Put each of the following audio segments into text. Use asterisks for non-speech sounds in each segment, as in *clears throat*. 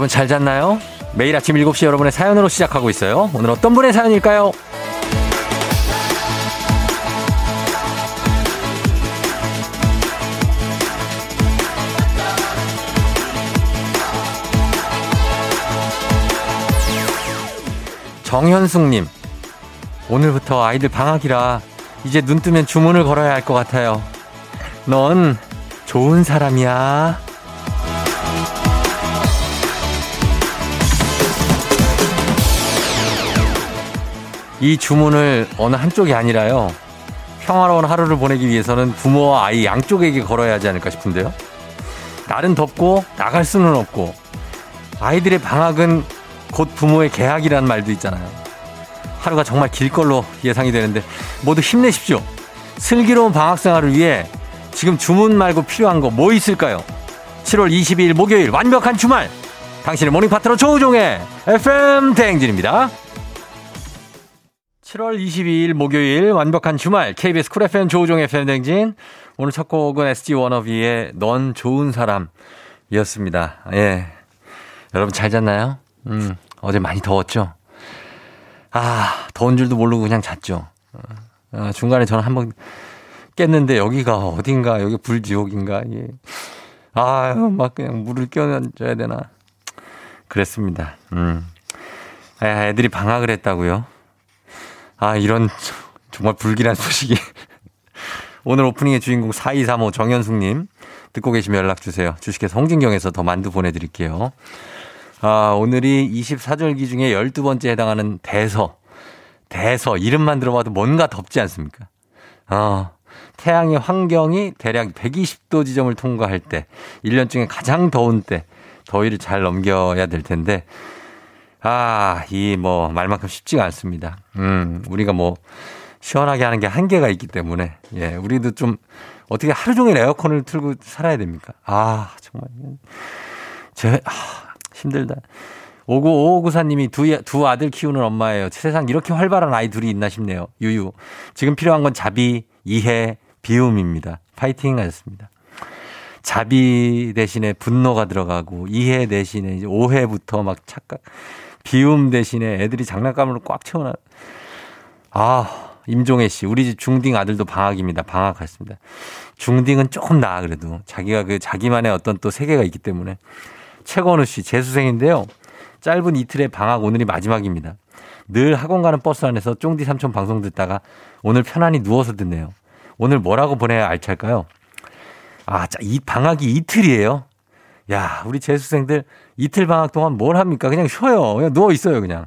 여러분 잘 잤나요? 매일 아침 7시 여러분의 사연으로 시작하고 있어요. 오늘 어떤 분의 사연일까요? 정현숙님, 오늘부터 아이들 방학이라 이제 눈 뜨면 주문을 걸어야 할 것 같아요. 넌 좋은 사람이야. 이 주문을 어느 한쪽이 아니라요. 평화로운 하루를 보내기 위해서는 부모와 아이 양쪽에게 걸어야 하지 않을까 싶은데요. 날은 덥고 나갈 수는 없고 아이들의 방학은 곧 부모의 개학이라는 말도 있잖아요. 하루가 정말 길 걸로 예상이 되는데 모두 힘내십시오. 슬기로운 방학 생활을 위해 지금 주문 말고 필요한 거 뭐 있을까요? 7월 22일 목요일 완벽한 주말 당신의 morning 파트너 조우종의 FM 대행진입니다. 7월 22일 목요일 완벽한 주말 KBS 쿨 FM 조우종의 FM 대행진 오늘 첫 곡은 SG 워너비의 넌 좋은 사람이었습니다. 예. 여러분 잘 잤나요? 음, 어제 많이 더웠죠? 아, 더운 줄도 모르고 그냥 잤죠. 아, 중간에 저는 한번 깼는데 여기가 어딘가, 여기 불지옥인가, 예. 아, 막 그냥 물을 껴줘야 되나. 그랬습니다. 음. 아, 애들이 방학을 했다고요? 아, 이런 정말 불길한 소식이. 오늘 오프닝의 주인공 4235 정현숙님 듣고 계시면 연락 주세요. 주식회사 홍진경에서 더 만두 보내드릴게요. 아, 오늘이 24절기 중에 12번째 해당하는 대서. 대서. 이름만 들어봐도 뭔가 덥지 않습니까? 어, 태양의 환경이 대략 120도 지점을 통과할 때, 1년 중에 가장 더운 때, 더위를 잘 넘겨야 될 텐데, 아, 이 뭐, 말만큼 쉽지가 않습니다. 음, 우리가 뭐, 시원하게 하는 게 한계가 있기 때문에, 예, 우리도 좀, 어떻게 하루 종일 에어컨을 틀고 살아야 됩니까? 아, 정말. 제, 아, 힘들다. 595594님이 두, 두 아들 키우는 엄마예요. 세상 이렇게 활발한 아이 둘이 있나 싶네요. 유유. 지금 필요한 건 자비, 이해, 비움입니다. 파이팅 하셨습니다. 자비 대신에 분노가 들어가고 이해 대신에 이제 오해부터 막 착각, 비움 대신에 애들이 장난감으로 꽉 채워놔. 아, 임종혜 씨. 우리 집 중딩 아들도 방학입니다. 방학했습니다. 중딩은 조금 나아 그래도. 자기가 그 자기만의 어떤 또 세계가 있기 때문에. 최건우 씨, 재수생인데요. 짧은 이틀의 방학 오늘이 마지막입니다. 늘 학원 가는 버스 안에서 쫑디 삼촌 방송 듣다가 오늘 편안히 누워서 듣네요. 오늘 뭐라고 보내야 알찰까요? 아, 자, 이 방학이 이틀이에요. 야, 우리 재수생들 이틀 방학 동안 뭘 합니까? 그냥 쉬어요. 그냥 누워 있어요, 그냥.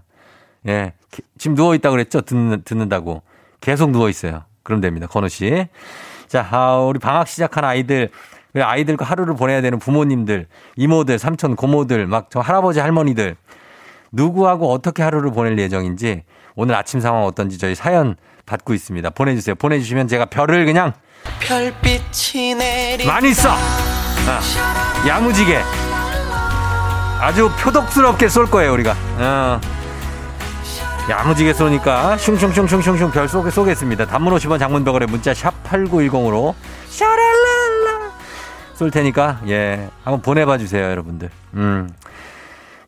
예. 지금 누워 있다 그랬죠? 듣는, 듣는다고. 계속 누워 있어요. 그럼 됩니다. 건우 씨. 자, 아, 우리 방학 시작한 아이들, 아이들과 하루를 보내야 되는 부모님들, 이모들, 삼촌, 고모들, 막 저 할아버지, 할머니들. 누구하고 어떻게 하루를 보낼 예정인지 오늘 아침 상황 어떤지 저희 사연 받고 있습니다. 보내주세요. 보내주시면 제가 별을 그냥 별빛이 내리 많이 써. 어. 야무지게 아주 표독스럽게 쏠 거예요 우리가. 어. 야무지게 쏘니까 슝슝슝슝슝슝 별 쏘게 쏘겠습니다. 단문 50원 장문벽을에 문자 샵 8910으로 샤랄랄라 쏠 테니까 예 한번 보내봐 주세요 여러분들. 음.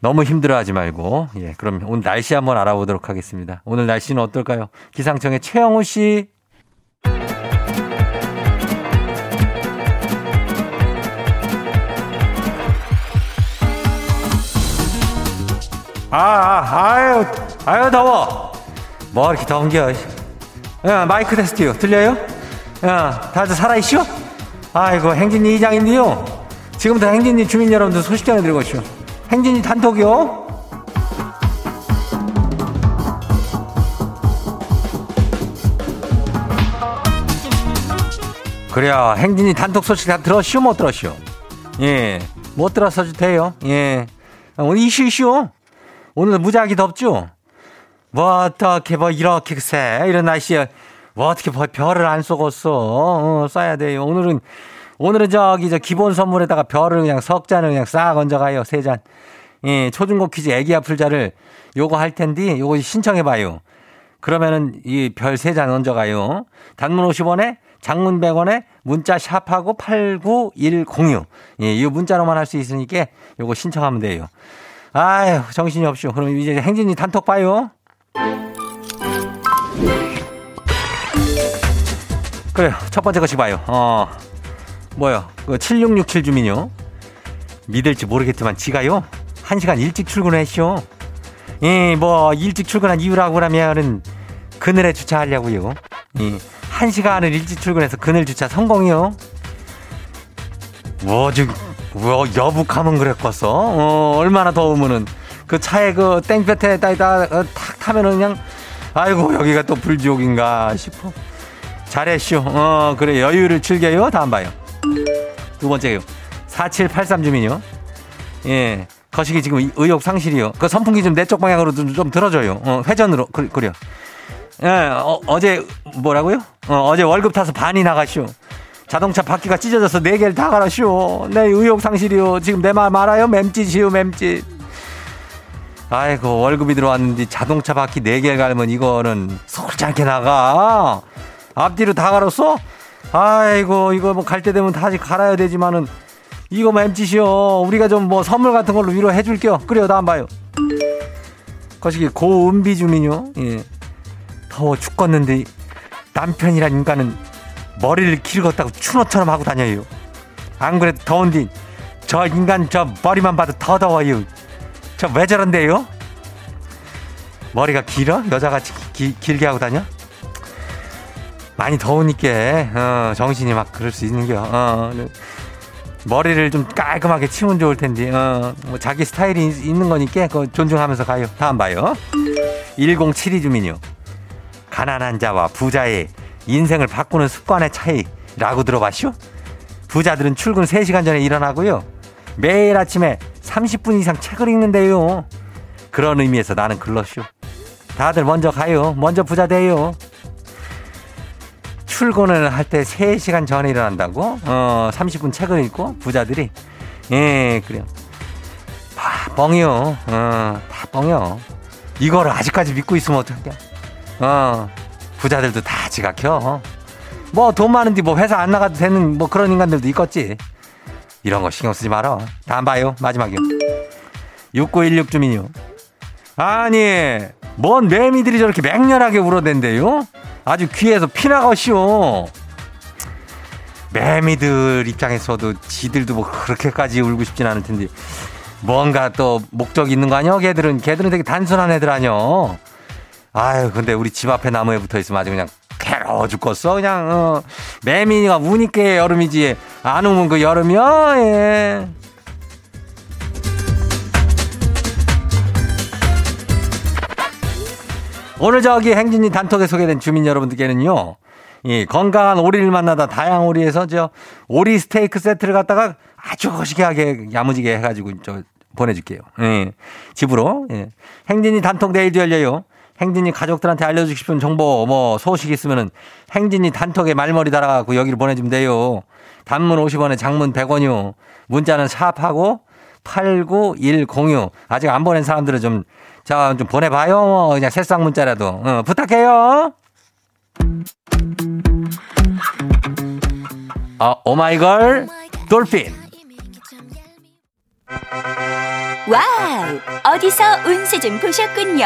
너무 힘들어하지 말고 예 그럼 오늘 날씨 한번 알아보도록 하겠습니다. 오늘 날씨는 어떨까요? 기상청의 최영우 씨. 아, 아, 아유, 아유, 더워. 뭐 이렇게 더운 겨. 야, 마이크 테스트요. 들려요? 야, 다들 살아있쇼? 아이고, 행진이 이장인데요. 지금부터 행진이 주민 여러분들 소식 전해드리고 있죠. 행진이 단톡이요. 그래요. 행진이 단톡 소식 다 들었쇼? 못 들었쇼? 예. 못 들었어도 돼요. 예. 오늘 이슈 이슈. 오늘 무지하게 덥죠? 뭐 어떻게 뭐 이렇게 세 이런 날씨에 뭐 어떻게 뭐 별을 안 쏘겠어 어, 쏴야 돼요 오늘은 오늘은 저기 저 기본 선물에다가 별을 그냥 석 잔을 그냥 싹 얹어가요 세 잔 예 초중고 퀴즈 애기 아플자를 요거 할 텐데 요거 신청해봐요 그러면은 이 별 세 잔 얹어가요 단문 50원에 장문 100원에 문자 샵하고 89106. 예, 이 문자로만 할 수 있으니까 요거 신청하면 돼요. 아유, 정신이 없쇼. 그럼 이제 행진이 단톡 봐요. 그래요. 첫 번째 것이 봐요. 어, 뭐요? 그 7667 주민요. 믿을지 모르겠지만 지가요. 한 시간 일찍 출근했쇼. 예, 뭐 일찍 출근한 이유라고 그러면은 그늘에 주차하려고요. 예, 한 시간을 일찍 출근해서 그늘 주차 성공이요. 뭐 지금 뭐 여북하면 그랬겠어. 어, 얼마나 더우면은 그 차에 그 땡볕에 따다 어, 탁 타면은 그냥 아이고 여기가 또 불지옥인가 싶어. 잘했쇼. 어 그래 여유를 즐겨요. 다음 봐요. 두 번째요. 4783 주민요. 예. 거시기 지금 의욕 상실이요. 그 선풍기 좀 내 쪽 방향으로 좀, 좀 들어줘요. 어, 회전으로. 그, 그래요. 예, 어, 제 뭐라고요? 어, 제 월급 타서 반이 나가쇼. 자동차 바퀴가 찢어져서 네 개를 다 갈아쇼. 내 의욕 상실이요. 지금 내 말 말아요? 맴짓이요, 맴짓. 아이고, 월급이 들어왔는데 자동차 바퀴 네 개 갈면 이거는 솔지 않게 나가. 앞뒤로 다 갈았어? 아이고, 이거 뭐 갈 때 되면 다시 갈아야 되지만은 이거 맴짓이요. 우리가 좀 뭐 선물 같은 걸로 위로해 줄게요. 그래요, 다음 봐요. 거시기 고은비 주민요. 예. 더워 죽겠는데 남편이란 인간은 머리를 길었다고 추노처럼 하고 다녀요. 안 그래도 더운데 저 인간 저 머리만 봐도 더 더워요. 저 왜 저런데요? 머리가 길어? 여자같이 기, 길게 하고 다녀? 많이 더우니까 어, 정신이 막 그럴 수 있는겨. 어, 머리를 좀 깔끔하게 치면 좋을 텐데 어, 뭐 자기 스타일이 있는 거니까 그거 존중하면서 가요. 다음 봐요. 1072 주민요. 가난한 자와 부자의 인생을 바꾸는 습관의 차이라고 들어봤쇼? 부자들은 출근 3시간 전에 일어나고요. 매일 아침에 30분 이상 책을 읽는데요. 그런 의미에서 나는 글렀쇼. 다들 먼저 가요. 먼저 부자 돼요. 출근을 할 때 3시간 전에 일어난다고? 어, 30분 책을 읽고 부자들이 예, 그래요. 다 뻥이요. 어, 다 뻥이요. 이거를 아직까지 믿고 있으면 어떡해. 어, 부자들도 다 지각혀. 뭐 돈 많은데 뭐 회사 안 나가도 되는 뭐 그런 인간들도 있겠지. 이런 거 신경 쓰지 마라. 다음 봐요. 마지막이요. 6916 주민요. 아니, 뭔 매미들이 저렇게 맹렬하게 울어댄대요? 아주 귀에서 피나가시오. 매미들 입장에서도 지들도 뭐 그렇게까지 울고 싶진 않을 텐데 뭔가 또 목적이 있는 거 아니야? 걔들은 걔들은 되게 단순한 애들 아니야. 아유 근데 우리 집 앞에 나무에 붙어 있으면 아주 그냥 괴로워 죽겠어 그냥 어. 매미가 우니까 여름이지 안 오면 그 여름이야 예. 오늘 저기 행진이 단톡에 소개된 주민 여러분들께는요. 이 건강한 오리를 만나다 다양 오리에서 저 오리 스테이크 세트를 갖다가 아주 거시기하게 야무지게 해가지고 저 보내줄게요. 예. 집으로. 예. 행진이 단톡 내일도 열려요. 행진이 가족들한테 알려주고 싶은 정보 뭐 소식 있으면은 행진이 단톡에 말머리 달아갖고 여기를 보내주면 돼요. 단문 50원에 장문 100원이요. 문자는 샵하고 89106. 아직 안 보낸 사람들은 좀 자, 좀 보내봐요. 그냥 새싹 문자라도. 어, 부탁해요. 어, 오마이걸, Dolphin. 와우! 어디서 운세 좀 보셨군요.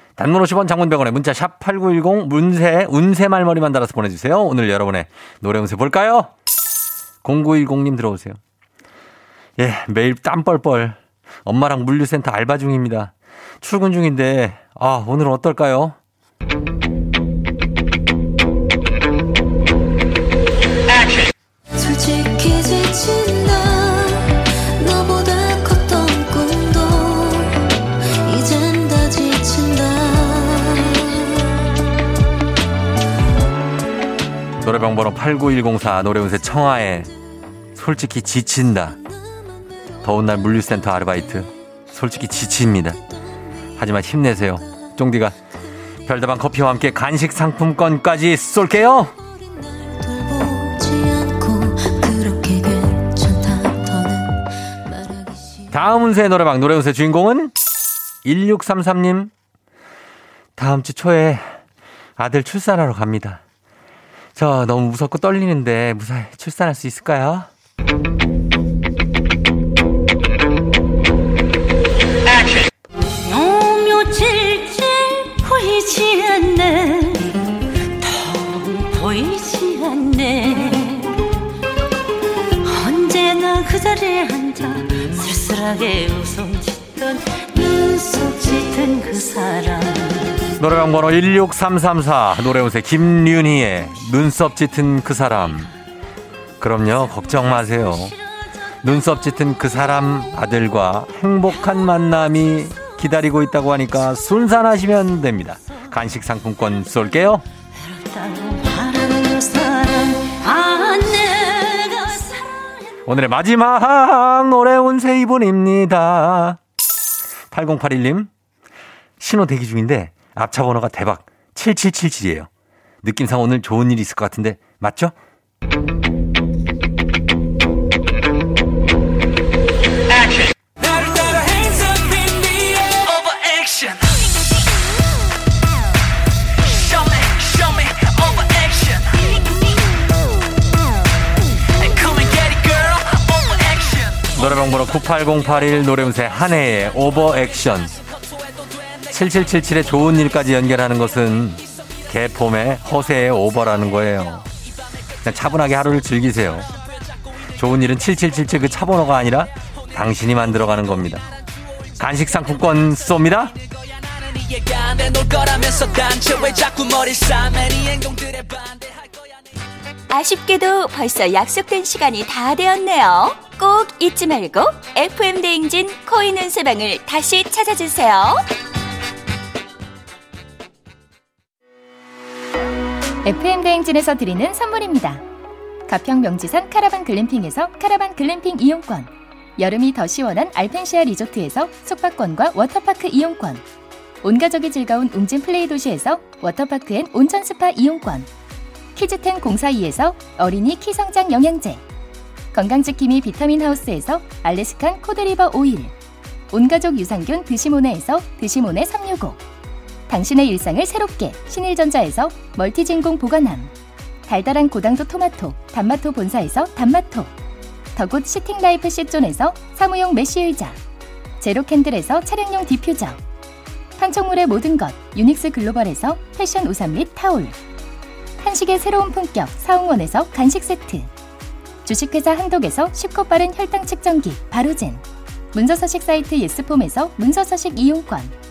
단문 50원 장문병원에 문자 샵 8910 문세 운세 말머리만 달아서 보내주세요. 오늘 여러분의 노래 운세 볼까요? 0910님 들어오세요. 예, 매일 땀 뻘뻘. 엄마랑 물류센터 알바 중입니다. 출근 중인데, 아, 오늘 은 어떨까요? 노래방 번호 89104 노래운세 청하의 솔직히 지친다. 더운 날 물류센터 아르바이트. 솔직히 지칩니다. 하지만 힘내세요. 쫑디가 별다방 커피와 함께 간식 상품권까지 쏠게요. 다음 운세의 노래방 노래 운세 주인공은 1633님. 다음 주 초에 아들 출산하러 갑니다. 저 너무 무섭고 떨리는데 무사히 출산할 수 있을까요? 요 며칠째 보이지 않네. 더 보이지 않네. 언제나 그 자리에 앉아 쓸쓸하게 웃음 짓던 눈 속 짙은 그 사람 노래방 번호 16334 노래운세 김윤희의 눈썹 짙은 그 사람. 그럼요 걱정 마세요. 눈썹 짙은 그 사람 아들과 행복한 만남이 기다리고 있다고 하니까 순산하시면 됩니다. 간식 상품권 쏠게요. 오늘의 마지막 노래 운세 이분입니다. 8081님 신호 대기 중인데 앞차 번호가 대박 7777이에요 느낌상 오늘 좋은 일이 있을 것 같은데 맞죠? 노래방 번호 98081 노래운세 한해의 오버액션 7777의 좋은 일까지 연결하는 것은 개폼의 허세의 오버라는 거예요 그냥 차분하게 하루를 즐기세요 좋은 일은 7777 그 차 번호가 아니라 당신이 만들어가는 겁니다 간식 상품권 쏩니다 아쉽게도 벌써 약속된 시간이 다 되었네요. 꼭 잊지 말고 FM 대행진 코인 운세방을 다시 찾아주세요. FM 대행진에서 드리는 선물입니다. 가평 명지산 카라반 글램핑에서 카라반 글램핑 이용권, 여름이 더 시원한 알펜시아 리조트에서 숙박권과 워터파크 이용권, 온 가족이 즐거운 웅진 플레이 도시에서 워터파크 and 온천 스파 이용권, 키즈텐 공사이에서 어린이 키 성장 영양제, 건강지킴이 비타민 하우스에서 Alaskan cod liver oil, 온가족 유산균 드시모네에서 드시모네 365, 당신의 일상을 새롭게 신일전자에서 multi진공 보관함 달달한 고당도 토마토 단마토 본사에서 단마토 the good sitting life 시존에서 사무용 mesh 의자 제로캔들에서 차량용 디퓨저 판촉물의 모든 것 유닉스 글로벌에서 패션 우산 및 타올 한식의 새로운 품격 사홍원에서 간식 세트 주식회사 한독에서 쉽고 빠른 혈당 측정기 바로젠 문서서식 사이트 예스폼에서 문서서식 이용권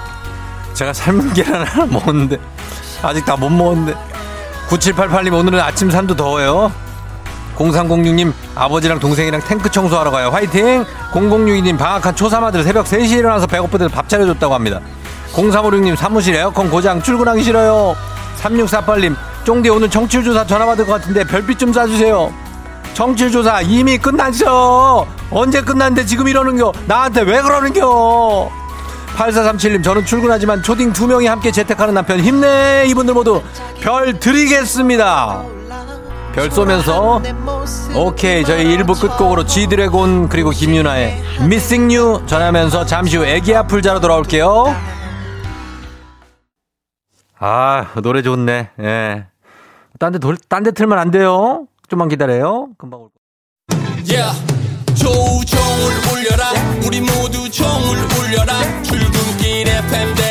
제가 삶은 계란 하나 먹었는데 아직 다 못 먹었는데. 9788님 오늘은 아침 산도 더워요. 0306님 아버지랑 동생이랑 탱크 청소하러 가요. 화이팅! 0062님 방학한 초삼아들 새벽 3시에 일어나서 배고프들 밥 차려줬다고 합니다. 0356님 사무실 에어컨 고장 출근하기 싫어요. 3648님 쫑디 오늘 청취율조사 전화 받을 것 같은데 별빛 좀 쏴주세요. 청취율조사 이미 끝났어. 언제 끝났는데 지금 이러는겨? 나한테 왜 그러는겨 8437님 저는 출근하지만 초딩 두 명이 함께 재택하는 남편 힘내. 이분들 모두 별 드리겠습니다. 별 쏘면서 오케이 저희 1부 끝곡으로 G드래곤 그리고 김윤아의 Missing You 전하면서 잠시 후 애기 아플 자로 돌아올게요. 아 노래 좋네. 예. 딴데 돌, 딴데 틀면 안 돼요. 좀만 기다려요. 금방 올 Yeah. 조종을 울려라. 우리 모두 종을 울려라. 출근길 FM 대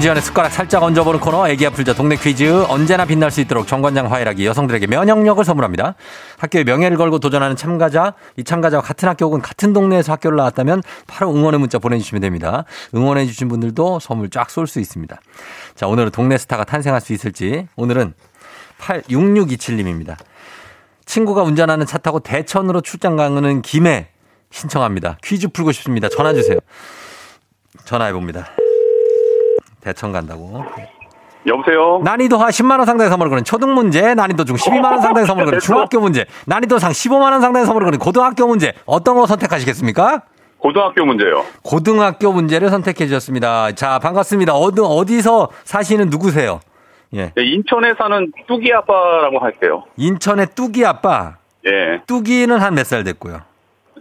지원의 숟가락 살짝 얹어보는 코너 애기야 풀자 동네 퀴즈 언제나 빛날 수 있도록 정관장 화이락이 여성들에게 면역력을 선물합니다. 학교의 명예를 걸고 도전하는 참가자 이 참가자와 같은 학교 혹은 같은 동네에서 학교를 나왔다면 바로 응원의 문자 보내주시면 됩니다. 응원해 주신 분들도 선물 쫙 쏠 수 있습니다. 자 오늘은 동네 스타가 탄생할 수 있을지 오늘은 86627님입니다. 친구가 운전하는 차 타고 대천으로 출장 가는 김에 신청합니다. 퀴즈 풀고 싶습니다. 전화 주세요. 전화해 봅니다. 대천 간다고. 여보세요? 난이도 하 10만 원 상당의 선물을 거는 초등 문제, 난이도 중 12만 원 상당의 선물을 거는 *laughs* 중학교 문제, 난이도 상 15만 원 상당의 선물을 거는 고등학교 문제. 어떤 거 선택하시겠습니까? 고등학교 문제요. 고등학교 문제를 선택해 주셨습니다. 자, 반갑습니다. 어디 어디서 사시는 누구세요? 예. 네, 인천에 사는 뚜기 아빠라고 할게요. 인천의 뚜기 아빠. 예. 뚜기는 한 몇 살 됐고요.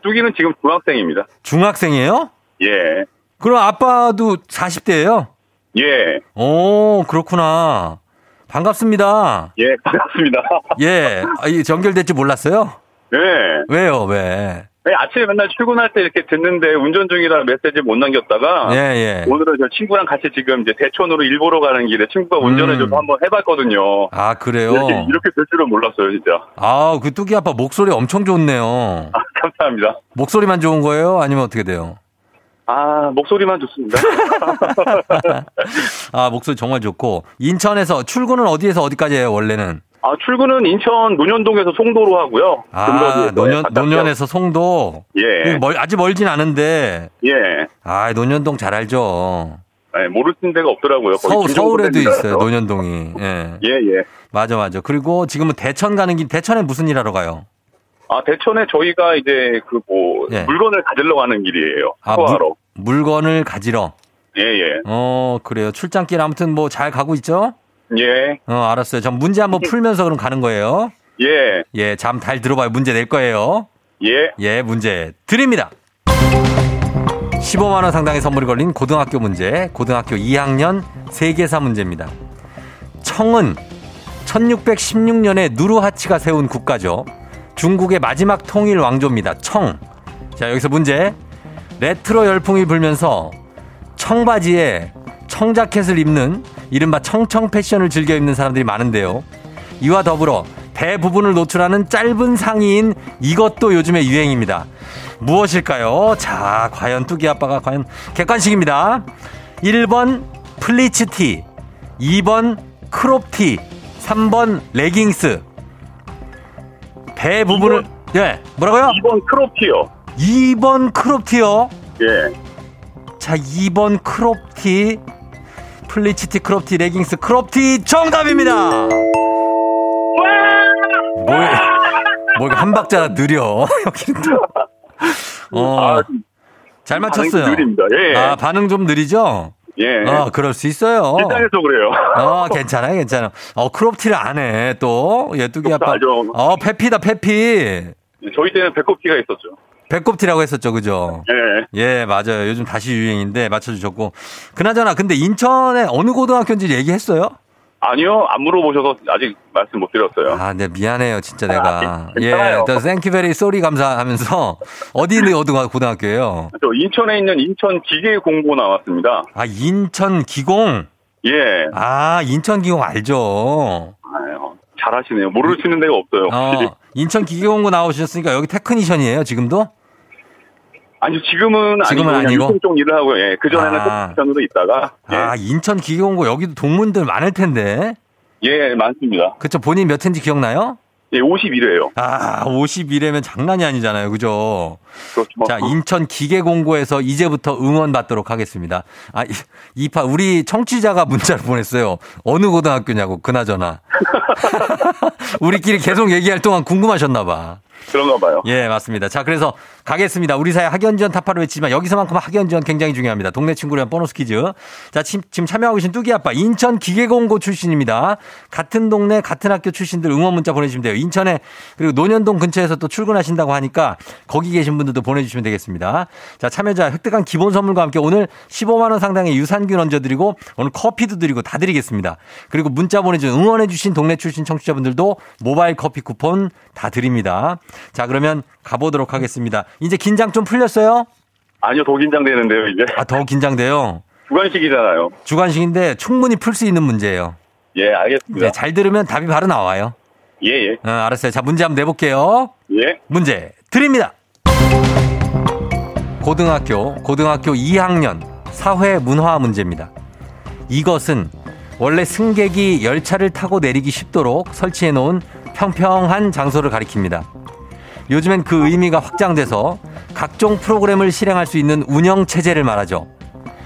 뚜기는 지금 중학생입니다. 중학생이에요? 예. 그럼 아빠도 40대예요? 예. 오, 그렇구나. 반갑습니다. 예, 반갑습니다. *laughs* 예. 아, 이 연결될지 몰랐어요? 네. 왜요? 왜? 네, 아침에 맨날 출근할 때 이렇게 듣는데 운전 중이라 메시지 못 남겼다가 예, 예. 오늘은 저 친구랑 같이 지금 이제 대천으로 일보러 가는 길에 친구가 운전해줘서 음. 한번 해봤거든요. 아, 그래요? 이렇게, 이렇게 될 줄은 몰랐어요, 진짜. 아, 그 뚜기 아빠 목소리 엄청 좋네요. 아, *laughs* 감사합니다. 목소리만 좋은 거예요? 아니면 어떻게 돼요? 아, 목소리만 좋습니다. *laughs* 아, 목소리 정말 좋고. 인천에서 출근은 어디에서 어디까지 해요, 원래는? 아, 출근은 인천 논현동에서 송도로 하고요. 아, 가깝죠. 노년에서 송도. 예. 멀, 아직 멀진 않은데. 예. 아, 노년동 잘 알죠. 네, 모르는 데가 없더라고요. 거의 서, 김정은 서울에도. 있어요, 노년동이. 예. 예, 예. 맞아, 맞아. 그리고 지금은 대천 가는 길, 대천에 무슨 일 하러 가요? 아, 대천에 저희가 이제 그 뭐, 예. 물건을 가지러 가는 길이에요. 아. 물, 물건을 가지러. 예, 예. 어, 그래요. 출장길 아무튼 뭐 잘 가고 있죠? 예, 어, 알았어요. 전 문제 한번 풀면서 그럼 가는 거예요. 예, 예, 잠 잘 들어봐요. 문제 낼 거예요. 예. 예, 문제 드립니다. 15만원 상당의 선물이 걸린 고등학교 문제, 고등학교 2학년 세계사 문제입니다. 청은 1616년에 누르하치가 세운 국가죠. 중국의 마지막 통일 왕조입니다. 청. 자, 여기서 문제. 레트로 열풍이 불면서 청바지에 청자켓을 입는 이른바 청청 패션을 즐겨 입는 사람들이 많은데요. 이와 더불어 대부분을 노출하는 짧은 상의인 이것도 요즘의 유행입니다. 무엇일까요? 자, 과연 뚜기 아빠가 과연 객관식입니다. 1번 플리츠티, 2번 크롭티, 3번 레깅스. 배 부분을 예, 뭐라고요? 2번 크롭티요. 2번 크롭티요. 예. 자, 2번 크롭티. 플리츠티 크롭티 레깅스 크롭티 정답입니다. 뭘, 뭘 한 박자 느려. *laughs* 여기는 또. 어, 아, 잘 맞췄어요. 느립니다. 예. 아, 반응 좀 느리죠? 예. 어, 그럴 수 있어요. 일상에서 그래요. 어, 괜찮아요, 괜찮아요. 어, 크롭티를 안 해, 또. 예, 뚜기 아빠. 알죠. 어, 패피다, 패피. 저희 때는 배꼽티가 있었죠. 배꼽티라고 했었죠, 그죠? 예. 예, 맞아요. 요즘 다시 유행인데 맞춰주셨고. 그나저나, 근데 인천에 어느 고등학교인지 얘기했어요? 아니요, 안 물어보셔서 아직 말씀 못 드렸어요. 아, 네, 미안해요, 진짜 내가. 예, 괜찮아요. 더 thank you very sorry 감사하면서 어디 있는 어느 고등학교예요? 저 인천에 있는 인천 기계 공고 나왔습니다. 아, 인천 기공? 예. 아, 인천 기공 알죠? 아유, 잘하시네요. 모르시는 데가 없어요. 어, 인천 기계 공고 나오셨으니까 여기 technician이에요, 지금도? 아니, 지금은, 지금은 아니고, 아니고? 쪽 일을 하고, 예. 그전에는 아. technician으로 있다가, 예. 아, 인천 기계공고 여기도 동문들 많을 텐데. 예, 많습니다. 그쵸, 본인 몇 회인지 기억나요? 예, 51회예요 아, 51회면 장난이 아니잖아요. 그죠? 그렇죠. 자, 인천 기계공고에서 이제부터 응원 받도록 하겠습니다. 아, 이- 이파, 우리 청취자가 문자를 보냈어요. 어느 고등학교냐고, 그나저나. *laughs* 우리끼리 계속 얘기할 동안 궁금하셨나 봐. 그런가 봐요. 예, 맞습니다. 자, 그래서 가겠습니다. 우리 사회 학연지원 타파를 외치지만 여기서만큼 학연지원 굉장히 중요합니다. 동네 친구를 위한 보너스 퀴즈. 자, 지금 참여하고 계신 뚜기 아빠 인천 기계공고 출신입니다. 같은 동네 같은 학교 출신들 응원 문자 보내주시면 돼요. 인천에 그리고 논현동 근처에서 또 출근하신다고 하니까 거기 계신 분들도 보내주시면 되겠습니다. 자, 참여자 획득한 기본 선물과 함께 오늘 15만 원 상당의 유산균 얹어드리고 오늘 커피도 드리고 다 드리겠습니다. 그리고 문자 보내준 응원해주신 동네 출신 청취자분들도 모바일 커피 쿠폰 다 드립니다. 자, 그러면 가보도록 하겠습니다. 이제 긴장 좀 풀렸어요? 아니요, 더 긴장되는데요, 이제. 아, 더 긴장돼요. 주관식이잖아요. 주관식인데 충분히 풀 수 있는 문제예요. 예, 알겠습니다. 네, 잘 들으면 답이 바로 나와요. 예, 예. 어, 알았어요. 자, 문제 한번 내볼게요. 예. 문제 드립니다. 고등학교, 고등학교 2학년 사회 문화 문제입니다. 이것은 원래 승객이 열차를 타고 내리기 쉽도록 설치해 놓은 평평한 장소를 가리킵니다. 요즘엔 그 의미가 확장돼서 각종 프로그램을 실행할 수 있는 운영 체제를 말하죠.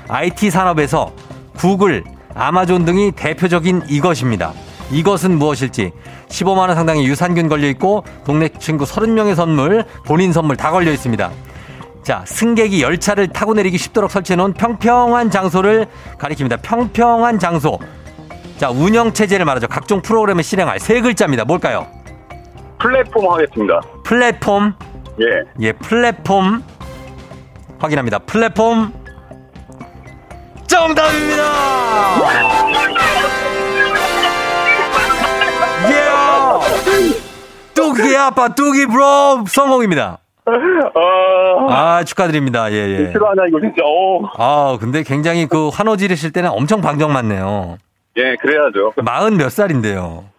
IT 산업에서 구글, 아마존 등이 대표적인 이것입니다. 이것은 무엇일지 15만 원 상당의 유산균 걸려 있고 동네 친구 30명의 선물, 본인 선물 다 걸려 있습니다. 자, 승객이 열차를 타고 내리기 쉽도록 설치해 놓은 평평한 장소를 가리킵니다. 평평한 장소. 자, 운영 체제를 말하죠. 각종 프로그램을 실행할 세 글자입니다. 뭘까요? 플랫폼 하겠습니다. 플랫폼. 예. 예, 플랫폼. 확인합니다. 플랫폼. 정답입니다! 예! 뚜기 아빠, 뚜기 브로! 성공입니다. 아, 아, 축하드립니다. 예, 예. 싫어하냐, 이거 진짜. 어 아, 근데 굉장히 그 환호 지르실 때는 엄청 방정 맞네요. 예, 그래야죠. 마흔 몇 살인데요?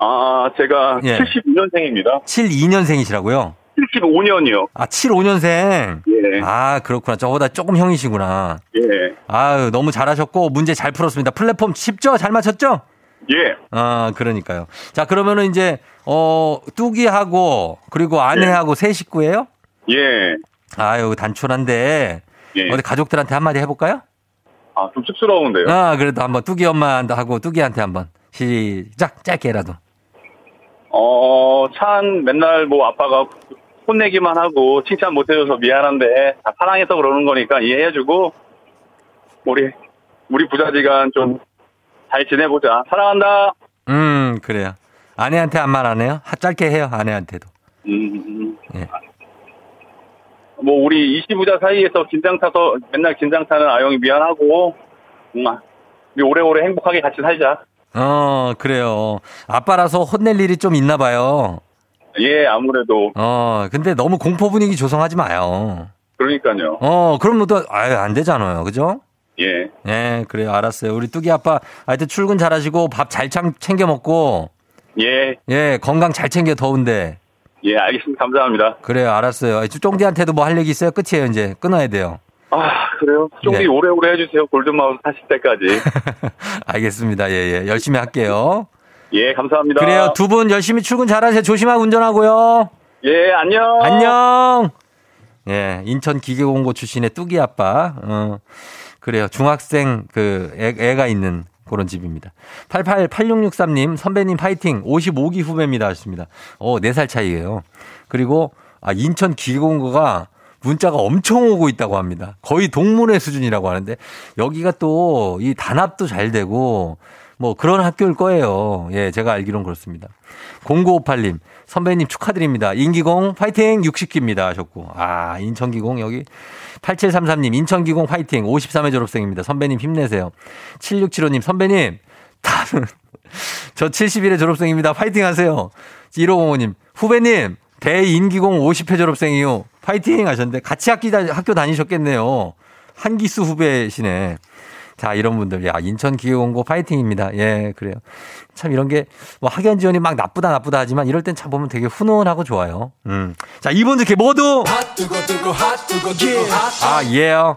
아, 제가 예. 72년생입니다. 72년생이시라고요? 75년이요. 아, 75년생? 예. 아, 그렇구나. 저보다 조금 형이시구나. 예. 아유, 너무 잘하셨고, 문제 잘 풀었습니다. 플랫폼 쉽죠? 잘 맞췄죠? 예. 아, 그러니까요. 자, 그러면은 이제, 어, 뚜기하고, 그리고 아내하고 세 식구예요? 예. 아유, 단촐한데, 예. 어디 가족들한테 한마디 해볼까요? 아, 좀 쑥스러운데요. 아, 그래도 한번 뚜기 엄마하고 뚜기한테 한번 시작, 짧게라도. 어, 참, 맨날 뭐 아빠가 혼내기만 하고 칭찬 못 해줘서 미안한데, 다 사랑해서 그러는 거니까 이해해주고, 우리, 우리 부자지간 좀 잘 지내보자. 사랑한다. 음, 그래요. 아내한테 한 말 안 해요? 하- 짧게 해요, 아내한테도. 음, 예. 뭐, 우리 이시부자 사이에서 긴장 타서 맨날 긴장 타는 아영이 미안하고, 음, 우리 오래오래 행복하게 같이 살자. 어, 그래요. 아빠라서 혼낼 일이 좀 있나 봐요. 예, 아무래도. 어, 근데 너무 공포 분위기 조성하지 마요. 그러니까요. 어, 그럼 또, 아유, 안 되잖아요. 그죠? 예. 예, 그래요. 알았어요. 우리 뚜기 아빠, 하여튼 출근 잘 하시고, 밥 잘 챙겨 먹고, 예. 예, 건강 잘 챙겨 더운데. 예, 알겠습니다. 감사합니다. 그래요. 알았어요. 쫑디한테도 뭐 할 얘기 있어요? 끝이에요, 이제. 끊어야 돼요. 아, 그래요? 쫑디 네. 오래오래 해주세요. 골든마우스 하실 때까지. *laughs* 알겠습니다. 예, 예. 열심히 할게요. 예, 감사합니다. 그래요. 두 분 열심히 출근 잘하세요. 조심하고 운전하고요. 예, 안녕. 안녕. 예, 인천 기계공고 출신의 뚜기 아빠. 어, 그래요. 중학생 그 애, 애가 있는 그런 집입니다. 888663님, 선배님 파이팅. 55기 후배입니다. 하셨습니다. 어, 4살 차이예요. 그리고 아, 인천 기계공고가 문자가 엄청 오고 있다고 합니다. 거의 동문회 수준이라고 하는데 여기가 또 이 단합도 잘 되고 뭐 그런 학교일 거예요. 예, 제가 알기론 그렇습니다. 0958님, 선배님 축하드립니다. 인기공 파이팅 60기입니다 하셨고. 아, 인천기공 여기 8733님, 인천기공 파이팅 53회 졸업생입니다. 선배님 힘내세요. 7675님, 선배님, 다른 *laughs* 저 71회 졸업생입니다. 파이팅 하세요. 1505님, 후배님, 대인기공 50회 졸업생이요. 파이팅 하셨는데 같이 학기, 다, 학교 다니셨겠네요. 한기수 후배시네. 자, 이런 분들. 야, 인천 기계공고 파이팅입니다. 예, 그래요. 참 이런 게, 뭐 학연 지연이 막 나쁘다 나쁘다 하지만 이럴 땐 참 보면 되게 훈훈하고 좋아요. 음. 자, 이분들 이렇게 모두. 아, 예요.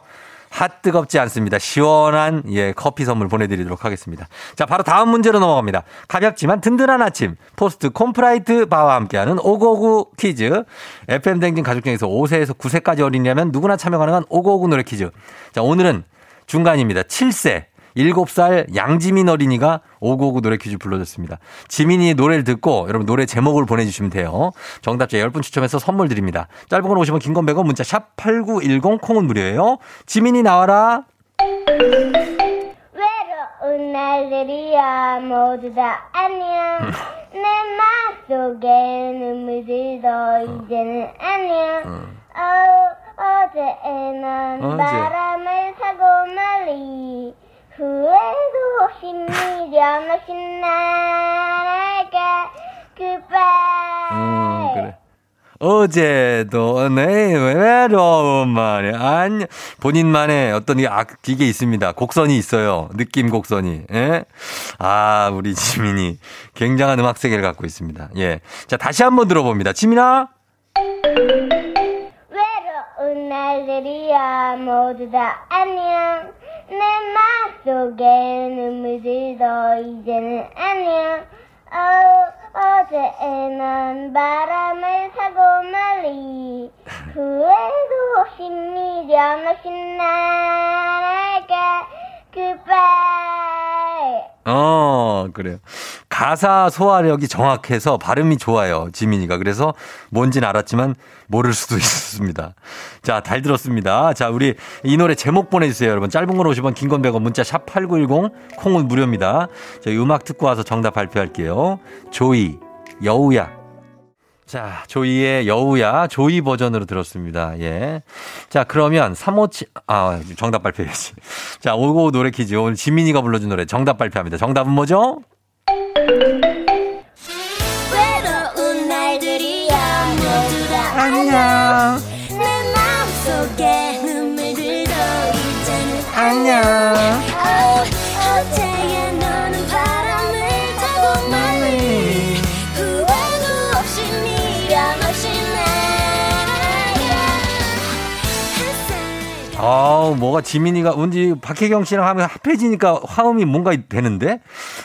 핫 뜨겁지 않습니다. 시원한 예 커피 선물 보내드리도록 하겠습니다. 자 바로 다음 문제로 넘어갑니다. 가볍지만 든든한 아침 포스트 콘푸라이트 바와 함께하는 오고구 퀴즈. FM 대행진 가족 중에서 5세에서 9세까지 어린이라면 누구나 참여 가능한 오고구 노래 퀴즈. 자 오늘은 중간입니다. 7세 7살 양지민 어린이가 오고오구 노래 퀴즈 불러줬습니다. 지민이의 노래를 듣고 여러분 노래 제목을 보내주시면 돼요. 정답자 10분 추첨해서 선물 드립니다. 짧은 건 오시면 긴건 100원 문자 샵 8910 콩은 무료예요. 지민이 나와라. 외로운 날들이야 모두 다 안녕 내 맘속에 눈물 들도 이제는 안녕 어, 어제는 어제. 바람을 타고 멀리 후회도 없이 미련 없이 날아가 음, 그래. 어제도 내 외로운 말이 아니 본인만의 어떤 이 악, 기계 있습니다. 곡선이 있어요. 느낌 곡선이. 예? 아, 우리 지민이 굉장한 음악 세계를 갖고 있습니다. 예. 자, 다시 한번 들어봅니다. 지민아. 외로운 날들이야 모두 다 안녕 내 맘속에 눈물 들도 이제는 안녕. 어, 어제는 바람을 타고 멀리 후회도 없이 미련 없이 날아가 어, 그래요. 가사 소화력이 정확해서 발음이 좋아요. 지민이가. 그래서 뭔지는 알았지만 모를 수도 *laughs* 있습니다. 자, 잘 들었습니다. 자, 우리 이 노래 제목 보내주세요. 여러분. 짧은 건 50원, 긴 건 100원, 문자 샵 8910, 콩은 무료입니다. 저희 음악 듣고 와서 정답 발표할게요. 조이, 여우야. 자, 조이의 여우야, 조이 버전으로 들었습니다. 예. 자, 그러면 357, 아, 정답 발표해야지. 자, 오고 노래 퀴즈. 오늘 지민이가 불러준 노래 정답 발표합니다. 정답은 뭐죠? 외로운 날들이야 모두 다 안녕 내 마음속에 눈물 들도 이제는 안녕 아우, 뭐가 지민이가, 왠지 박혜경 씨랑 하면 합해지니까 화음이 뭔가 되는데?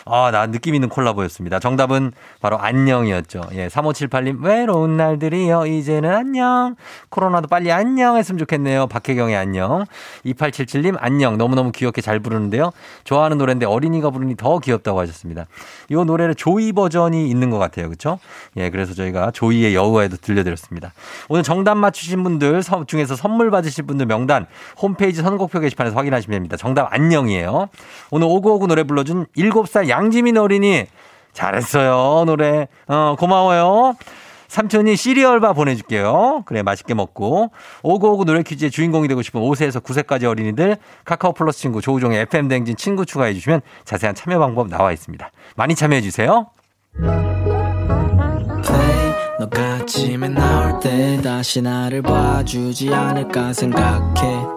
아, 나 느낌 있는 콜라보였습니다. 정답은 바로 안녕이었죠. 예, 3578님, 외로운 날들이요. 이제는 안녕. 코로나도 빨리 안녕 했으면 좋겠네요. 박혜경의 안녕. 2877님, 안녕. 너무너무 귀엽게 잘 부르는데요. 좋아하는 노래인데 어린이가 부르니 더 귀엽다고 하셨습니다. 이 노래는 조이 버전이 있는 것 같아요. 그쵸? 예, 그래서 저희가 조이의 여우에도 들려드렸습니다. 오늘 정답 맞추신 분들 서- 중에서 선물 받으실 분들 명단 홈페이지 선곡표 게시판에서 확인하시면 됩니다. 정답 안녕이에요. 오늘 오구오구 노래 불러준 7살 양지민 어린이 잘했어요. 노래. 어, 고마워요. 삼촌이 시리얼바 보내줄게요. 그래, 맛있게 먹고. 오구오구 노래 퀴즈의 주인공이 되고 싶은 5세에서 9세까지 어린이들 카카오 플러스 친구 조우종의 FM 댕진 친구 추가해주시면 자세한 참여 방법 나와 있습니다. 많이 참여해주세요. 너가 아침에 나올 때 다시 나를 봐주지 않을까 생각해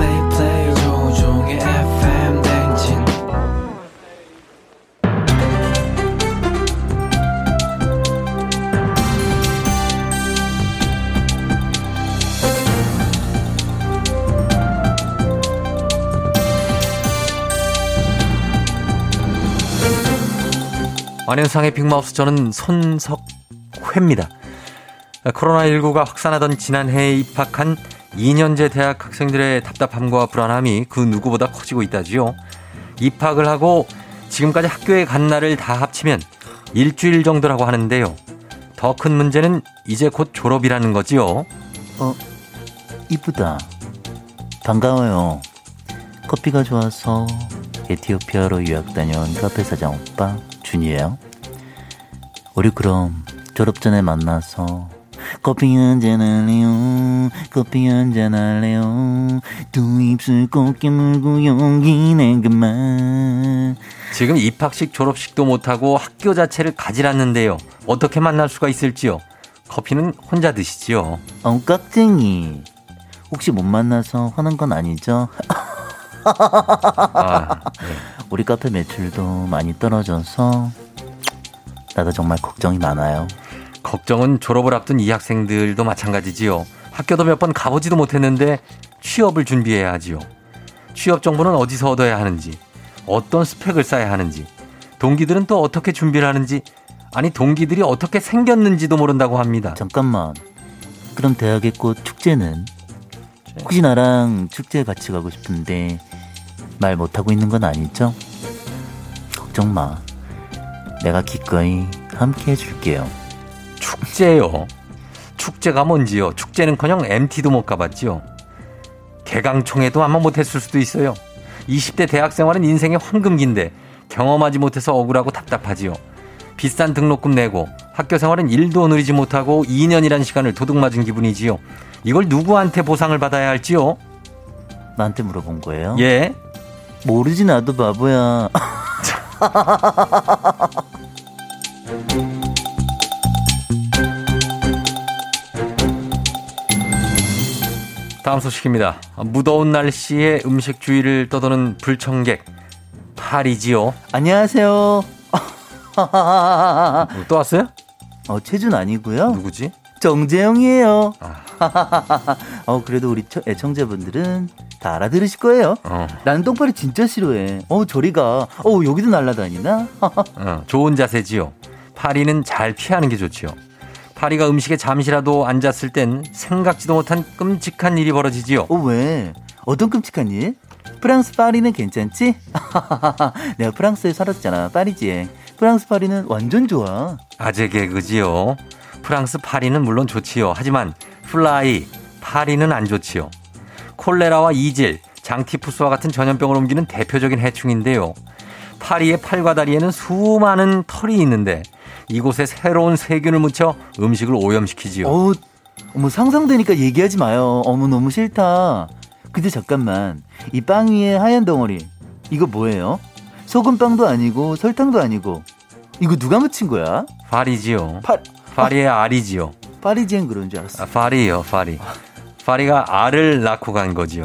안현상의 빅마우스 저는 손석회입니다. 코로나19가 확산하던 지난해에 입학한 2년제 대학 학생들의 답답함과 불안함이 그 누구보다 커지고 있다지요. 입학을 하고 지금까지 학교에 간 날을 다 합치면 일주일 정도라고 하는데요. 더 큰 문제는 이제 곧 졸업이라는 거지요. 어, 이쁘다. 반가워요. 커피가 좋아서 에티오피아로 유학 다녀온 카페 사장 오빠 준이에요. 우리 그럼 졸업 전에 만나서 커피 한잔 할래요. 커피 한잔 할래요. 두 입술 꼭 깨물고 용기 낸 그만. 지금 입학식 졸업식도 못하고 학교 자체를 가질 않는데요. 어떻게 만날 수가 있을지요. 커피는 혼자 드시지요. 어, 깍쟁이. 혹시 못 만나서 화난 건 아니죠? *laughs* 아, 네. 우리 카페 매출도 많이 떨어져서 나도 정말 걱정이 많아요. 걱정은 졸업을 앞둔 이 학생들도 마찬가지지요. 학교도 몇 번 가보지도 못했는데 취업을 준비해야 하지요. 취업 정보는 어디서 얻어야 하는지, 어떤 스펙을 쌓아야 하는지, 동기들은 또 어떻게 준비를 하는지, 아니 동기들이 어떻게 생겼는지도 모른다고 합니다. 잠깐만. 그럼 대학의 꽃 축제는? 혹시 나랑 축제에 같이 가고 싶은데 말 못하고 있는 건 아니죠? 걱정 마. 내가 기꺼이 함께 해줄게요. 축제요. 축제가 뭔지요. 축제는커녕 MT도 못 가봤지요. 개강총회도 아마 못했을 수도 있어요. 20대 대학 생활은 인생의 황금기인데 경험하지 못해서 억울하고 답답하지요. 비싼 등록금 내고 학교 생활은 일도 누리지 못하고 2년이란 시간을 도둑 맞은 기분이지요. 이걸 누구한테 보상을 받아야 할지요? 나한테 물어본 거예요? 예. 모르지 나도 바보야. 다음 소식입니다. 무더운 날씨에 음식 주위를 떠도는 불청객. 파리지요. 안녕하세요. 또 왔어요? 어, 최준 아니고요. 누구지? 정재영이에요. *laughs* 어, 그래도 우리 처- 애청자분들은 다 알아들으실 거예요. 어, 나는 똥파리 진짜 싫어해. 어, 저리가. 어, 여기도 날라다니나? *laughs* 어, 좋은 자세지요. 파리는 잘 피하는 게 좋지요. 파리가 음식에 잠시라도 앉았을 땐 생각지도 못한 끔찍한 일이 벌어지지요. 어, 왜? 어떤 끔찍한 일? 프랑스 파리는 괜찮지? *laughs* 내가 프랑스에 살았잖아. 파리지앵. 프랑스 파리는 완전 좋아. 아재 개그지요. 프랑스 파리는 물론 좋지요. 하지만 플라이, 파리는 안 좋지요. 콜레라와 이질, 장티푸스와 같은 전염병을 옮기는 대표적인 해충인데요. 파리의 팔과 다리에는 수많은 털이 있는데 이곳에 새로운 세균을 묻혀 음식을 오염시키지요. 어우, 어머, 상상되니까 얘기하지 마요. 어머, 너무 싫다. 근데 잠깐만. 이 빵 위에 하얀 덩어리. 이거 뭐예요? 소금빵도 아니고 설탕도 아니고. 이거 누가 묻힌 거야? 파리지요. 파, 파리의 알이지요. 파리지엔 그런 줄 알았어. 아, 파리요, 파리. 파리가 알을 낳고 간 거지요.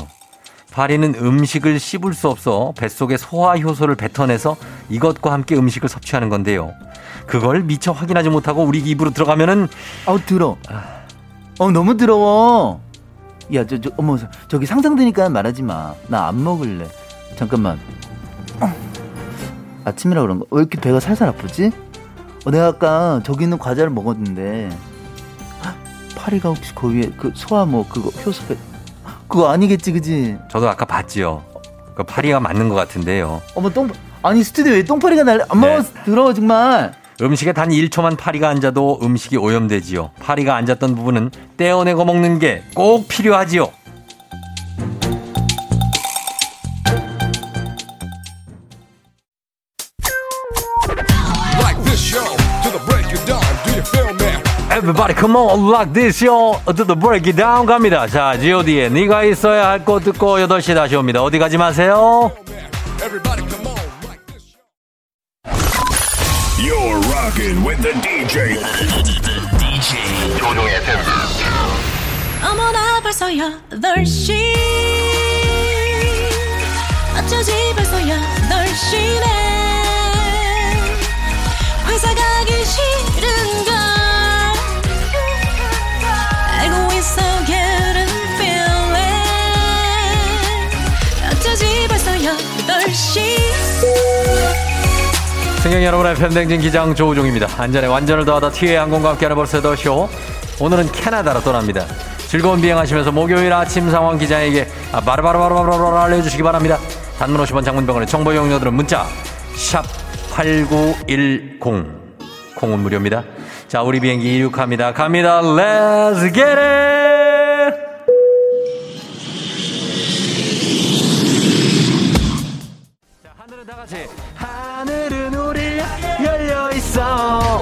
파리는 음식을 씹을 수 없어 뱃속에 소화 효소를 뱉어내서 이것과 함께 음식을 섭취하는 건데요. 그걸 미처 확인하지 못하고 우리 입으로 들어가면은 아우, 들어. 어, 너무 더러워. 야, 저, 저, 어머, 저기 상상되니까 말하지 마. 나 안 먹을래. 잠깐만. 어. 아침이라 그런가? 왜 이렇게 배가 살살 아프지? 어, 내가 아까 저기 있는 과자를 먹었는데, 헉, 파리가 혹시 그 위에 그 소화 뭐 그거 효소 배, 그거 아니겠지, 그지? 저도 아까 봤지요. 그 파리가 맞는 것 같은데요. 어머, 똥, 아니, 스튜디오에 똥파리가 날래? 안 네. 먹어, 더러워, 정말. 음식에 단 1초만 파리가 앉아도 음식이 오염되지요. 파리가 앉았던 부분은 떼어내고 먹는 게 꼭 필요하지요. Everybody come on like this yo to the break it down 갑니다. 자, G.O.D의 네가 있어야 할곳 듣고 8시 다시 옵니다. 어디 가지 마세요. Everybody come on. Like this show. You're rocking with the DJ. DJ 조종 FM. 어머나 벌써 8시 어쩌지 벌써 8시네 회사 가기 싫은 승객 여러분의 팬댕진 기장 조우종입니다. 안전에 완전을 더하다 티웨이 항공과 함께하는 벌써 더쇼. 오늘은 캐나다로 떠납니다. 즐거운 비행하시면서 목요일 아침 상황 기장에게 아, 바로바로바로바로 알려주시기 바랍니다. 단문 50원 장문병원의 정보 용료들은 문자 샵 8910 콩은 무료입니다. 자 우리 비행기 이륙합니다. 갑니다. Let's get it!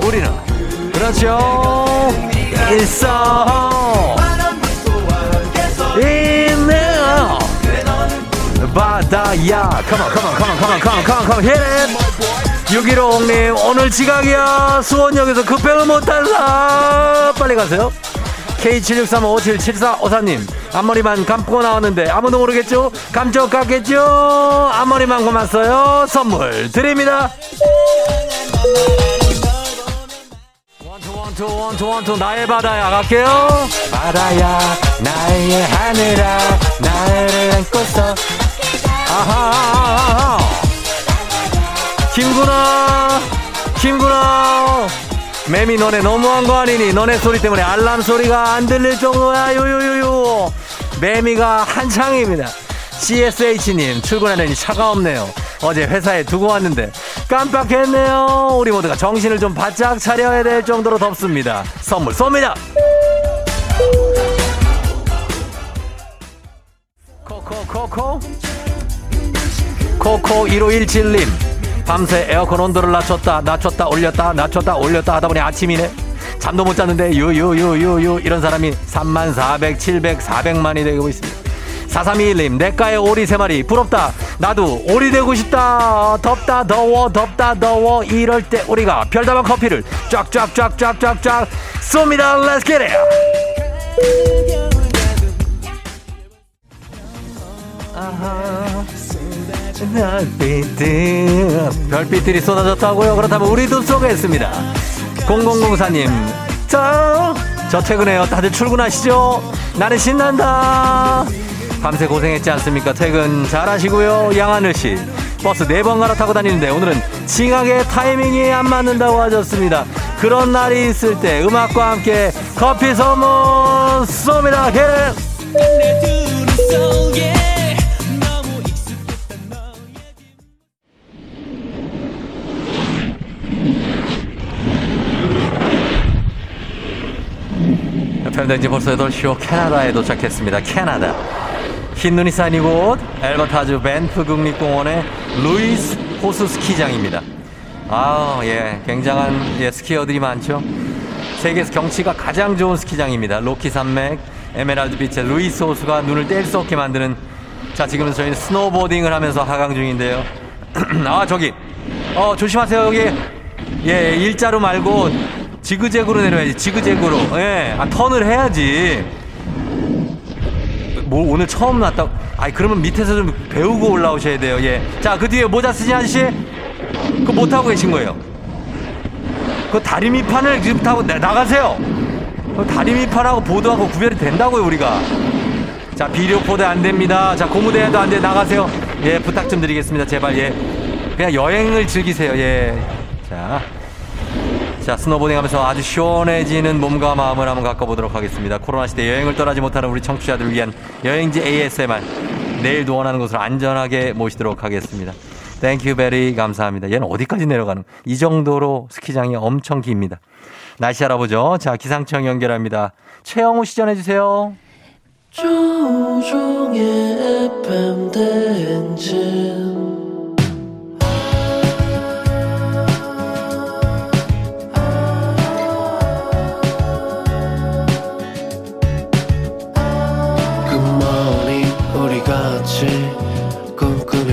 우리는 그렇죠. 있어. 있는 바다야. Come on come on come on hit it. 615님 오늘 지각이야. 수원역에서 급행을 못한다 빨리 가세요. K7635577454님 앞머리만 감고 나왔는데 아무도 모르겠죠? 감쪽 같겠죠? 앞머리만 감았어요. 선물 드립니다 원투 원투 원투 나의 바다야 갈게요. 바다야 나의 하늘아 나를 안고서. 아하 김구나 김구나. 매미 너네 너무한 거 아니니? 너네 소리 때문에 알람 소리가 안 들릴 정도야. 요요요요. 매미가 한창입니다. CSH님 출근하려니 차가 없네요 어제 회사에 두고 왔는데 깜빡했네요. 우리 모두가 정신을 좀 바짝 차려야 될 정도로 덥습니다. 선물 쏩니다. 코코코코. 코코 1517님 밤새 에어컨 온도를 낮췄다 낮췄다 올렸다 낮췄다 올렸다 하다 보니 아침이네. 잠도 못 잤는데 유유유유유 이런 사람이 3만 400 700 400만이 되고 있습니다 4321님 내과에 오리 세마리. 부럽다. 나도 오리 되고 싶다. 덥다 더워 덥다 더워. 이럴 때 우리가 별다방 커피를 쫙쫙쫙쫙쫙쫙 쏩니다. Let's get it. 아하. 별빛들 별빛들이 쏟아졌다고요? 그렇다면 우리도 쏘겠습니다. 0004님 저, 저 퇴근해요. 다들 출근하시죠? 나는 신난다 밤새 고생했지 않습니까? 퇴근 잘 하시고요 양하늘 씨 버스 4번 갈아 타고 다니는데 오늘은 징하게 타이밍이 안 맞는다고 하셨습니다 그런 날이 있을 때 음악과 함께 커피 선물 쏩니다 게르 팬데지 벌써 8시오 캐나다에 도착했습니다. 캐나다. 흰 눈이 쌓인 이곳 앨버타주 밴프 국립공원의 루이스 호수 스키장입니다. 아, 예, 굉장한 예, 스키어들이 많죠. 세계에서 경치가 가장 좋은 스키장입니다. 로키 산맥, 에메랄드 빛의 루이스 호수가 눈을 뗄 수 없게 만드는 자, 지금은 저희는 스노보딩을 하면서 하강 중인데요. *clears throat* 아, 저기. 어, 조심하세요, 여기. 예, 일자로 말고 지그재그로 내려야지, 지그재그로. 예, 아, 턴을 해야지. 뭐, 오늘 처음 탔다. 아이, 그러면 밑에서 좀 배우고 올라오셔야 돼요, 예. 자, 그 뒤에 모자 쓰신 아저씨? 그거 못하고 계신 거예요. 그 다리 밑판을 지금 타고 나- 나가세요. 그 다리 밑판하고 보드하고 구별이 된다고요, 우리가. 자, 비료 포대 안 됩니다. 자, 고무대야도 안 돼. 나가세요. 예, 부탁 좀 드리겠습니다. 제발, 예. 그냥 여행을 즐기세요, 예. 자. 자, 스노보딩 하면서 아주 시원해지는 몸과 마음을 한번 가꿔보도록 하겠습니다. 코로나 시대 여행을 떠나지 못하는 우리 청취자들을 위한 여행지 ASMR. 내일 도 원하는 곳으로 안전하게 모시도록 하겠습니다. Thank you very 감사합니다. 얘는 어디까지 내려가는? 이 정도로 스키장이 엄청 깁니다. 날씨 알아보죠. 자, 기상청 연결합니다. 최영우 씨 전해 주세요. 조종의 FM 대행진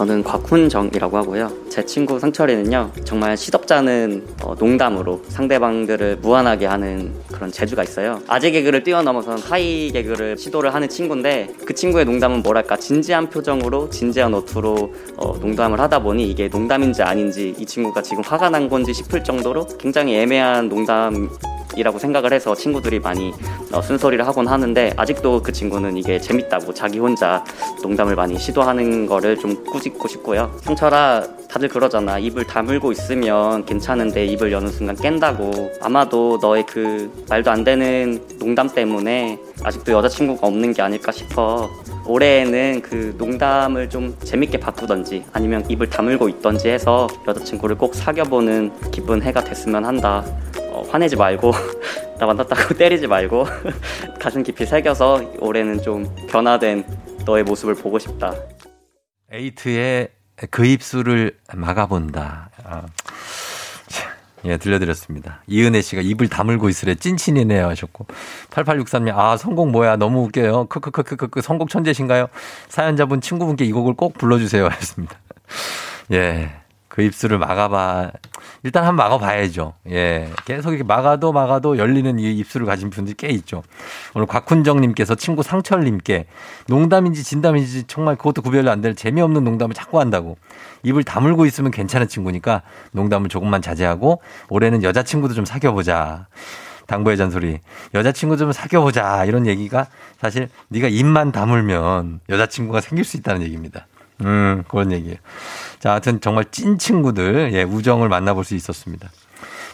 저는 곽훈정이라고 하고요. 제 친구 상철이는요, 정말 시덥잖은 어, 농담으로 상대방들을 무한하게 하는 그런 재주가 있어요. 아재 개그를 뛰어넘어선 하이 개그를 시도를 하는 친구인데, 그 친구의 농담은 뭐랄까, 진지한 표정으로, 진지한 어투로 어, 농담을 하다 보니 이게 농담인지 아닌지 이 친구가 지금 화가 난 건지 싶을 정도로 굉장히 애매한 농담 이라고 생각을 해서 친구들이 많이 어, 쓴소리를 하곤 하는데 아직도 그 친구는 이게 재밌다고 자기 혼자 농담을 많이 시도하는 거를 좀 꾸짖고 싶고요. 성철아 다들 그러잖아. 입을 다물고 있으면 괜찮은데 입을 여는 순간 깬다고. 아마도 너의 그 말도 안 되는 농담 때문에 아직도 여자친구가 없는 게 아닐까 싶어. 올해에는 그 농담을 좀 재밌게 바꾸던지 아니면 입을 다물고 있던지 해서 여자친구를 꼭 사귀어보는 기쁜 해가 됐으면 한다 어, 화내지 말고 *laughs* 나 만났다고 때리지 말고 *laughs* 가슴 깊이 새겨서 올해는 좀 변화된 너의 모습을 보고 싶다 에이트의 그 입술을 막아본다. 아, 자, 예, 들려드렸습니다. 이은혜 씨가 입을 다물고 있으래 찐친이네요 하셨고. 8863님, 아, 선곡 뭐야. 너무 웃겨요. 크크크크크, 선곡 천재신가요? 사연자분 친구분께 이 곡을 꼭 불러주세요 하셨습니다. 예. 그 입술을 막아봐. 일단 한번 막아봐야죠. 예. 계속 이렇게 막아도 막아도 열리는 이 입술을 가진 분들이 꽤 있죠. 오늘 곽훈정님께서 친구 상철님께 농담인지 진담인지 정말 그것도 구별이 안될 재미없는 농담을 자꾸 한다고. 입을 다물고 있으면 괜찮은 친구니까 농담을 조금만 자제하고 올해는 여자친구도 좀 사귀어보자. 당부의 잔소리. 여자친구 좀 사귀어보자. 이런 얘기가 사실 네가 입만 다물면 여자친구가 생길 수 있다는 얘기입니다. 음, 그런 얘기예요. 자, 하여튼 정말 찐 친구들, 예, 우정을 만나볼 수 있었습니다.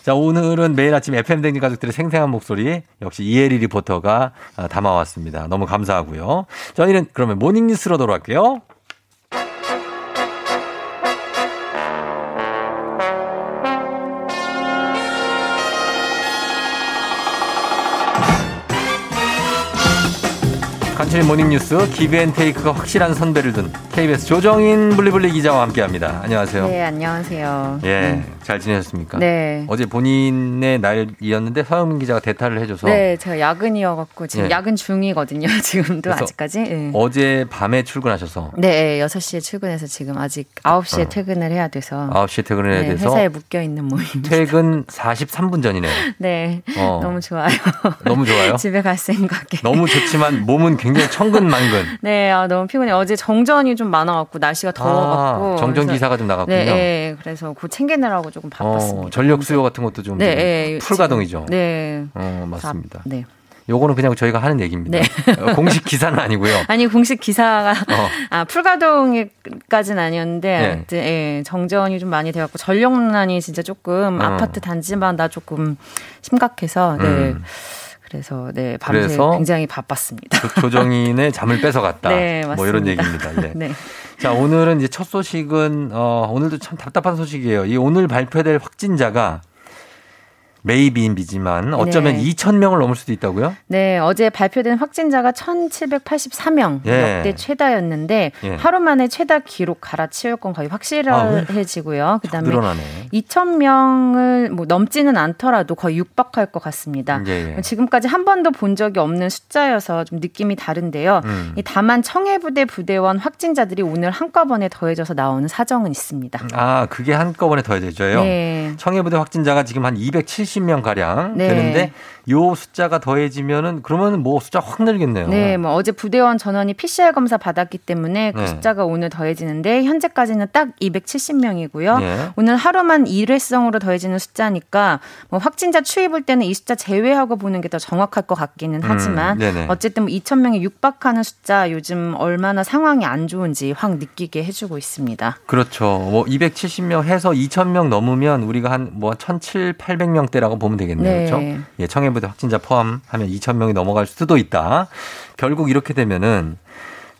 자, 오늘은 매일 아침 FM 대행진 가족들의 생생한 목소리 역시 이혜리 리포터가 아, 담아왔습니다. 너무 감사하고요. 저희는 그러면 모닝 뉴스로 돌아갈게요. 간추린 모닝뉴스 기브앤테이크가 확실한 선배를 둔 KBS 조정인 블리블리 기자와 함께합니다. 안녕하세요. 네, 안녕하세요. 예, 잘 지내셨습니까? 네. 어제 본인의 날이었는데 서영민 기자가 대타를 해줘서 네, 제가 야근이어갖고 지금 예. 야근 중이거든요. *laughs* 지금도 아직까지. 네. 어제 밤에 출근하셔서 네, 6시에 출근해서 지금 아직 9시에 퇴근을 해야 돼서 9시에 퇴근을 해야 네, 돼서 회사에 묶여 있는 모임. 퇴근 43분 전이네요. *laughs* 네, 어. 너무 좋아요. *laughs* 너무 좋아요. 집에 갈 생각에. 너무 좋지만 몸은 굉장히 천근만근. 네, 아, 너무 피곤해. 요 어제 정전이 좀 많아갖고 날씨가 더워갖고. 아, 정전 기사가 좀 나갔군요. 네, 네, 그래서 그 챙기느라고 조금 바빴습니다. 어, 전력 수요 같은 것도 좀, 네, 좀 네, 풀가동이죠. 네. 어, 맞습니다. 네. 요거는 그냥 저희가 하는 얘기입니다. 네. 어, *laughs* 공식 기사는 아니고요. 아니 공식 기사가 어. 아 풀가동까지는 아니었는데 네. 예, 정전이 좀 많이 돼갖고 전력난이 진짜 조금 어. 아파트 단지마다 조금 심각해서 네 음. 그래서 네 밤새 그래서 굉장히 바빴습니다. 조- 조정인의 잠을 뺏어갔다. *laughs* 네, 뭐 이런 맞습니다. 얘기입니다. 예. 네. *laughs* 자, 오늘은 이제 첫 소식은, 어, 오늘도 참 답답한 소식이에요. 이 오늘 발표될 확진자가 메이비인비지만 어쩌면 네. 2,000명을 넘을 수도 있다고요? 네, 어제 발표된 확진자가 1,784명 예. 역대 최다였는데 예. 하루 만에 최다 기록 갈아치울 건 거의 확실해지고요. 그다음에 늘어나네. 2,000명을 뭐 넘지는 않더라도 거의 육박할 것 같습니다. 예, 예. 지금까지 한 번도 본 적이 없는 숫자여서 좀 느낌이 다른데요. 음. 이 다만 청해부대 부대원 확진자들이 오늘 한꺼번에 더해져서 나오는 사정은 있습니다. 아, 그게 한꺼번에 더해져요? 네. 청해부대 확진자가 지금 한 270명 가량 네. 되는데 요 숫자가 더해지면은 그러면 뭐 숫자 확 늘겠네요. 네, 뭐 어제 부대원 전원이 PCR 검사 받았기 때문에 그 네. 숫자가 오늘 더해지는데 현재까지는 딱 270명이고요. 예. 오늘 하루만 일회성으로 더해지는 숫자니까 뭐 확진자 추입을 때는 이 숫자 제외하고 보는 게 더 정확할 것 같기는 음, 하지만 네네. 어쨌든 뭐 2천 명이 육박하는 숫자 요즘 얼마나 상황이 안 좋은지 확 느끼게 해주고 있습니다. 그렇죠. 뭐 270명 해서 2,000명 넘으면 우리가 한 뭐 1,700~800명대 라고 보면 되겠네요. 네. 그렇죠? 예, 청해부대 확진자 포함하면 2,000명이 넘어갈 수도 있다. 결국 이렇게 되면은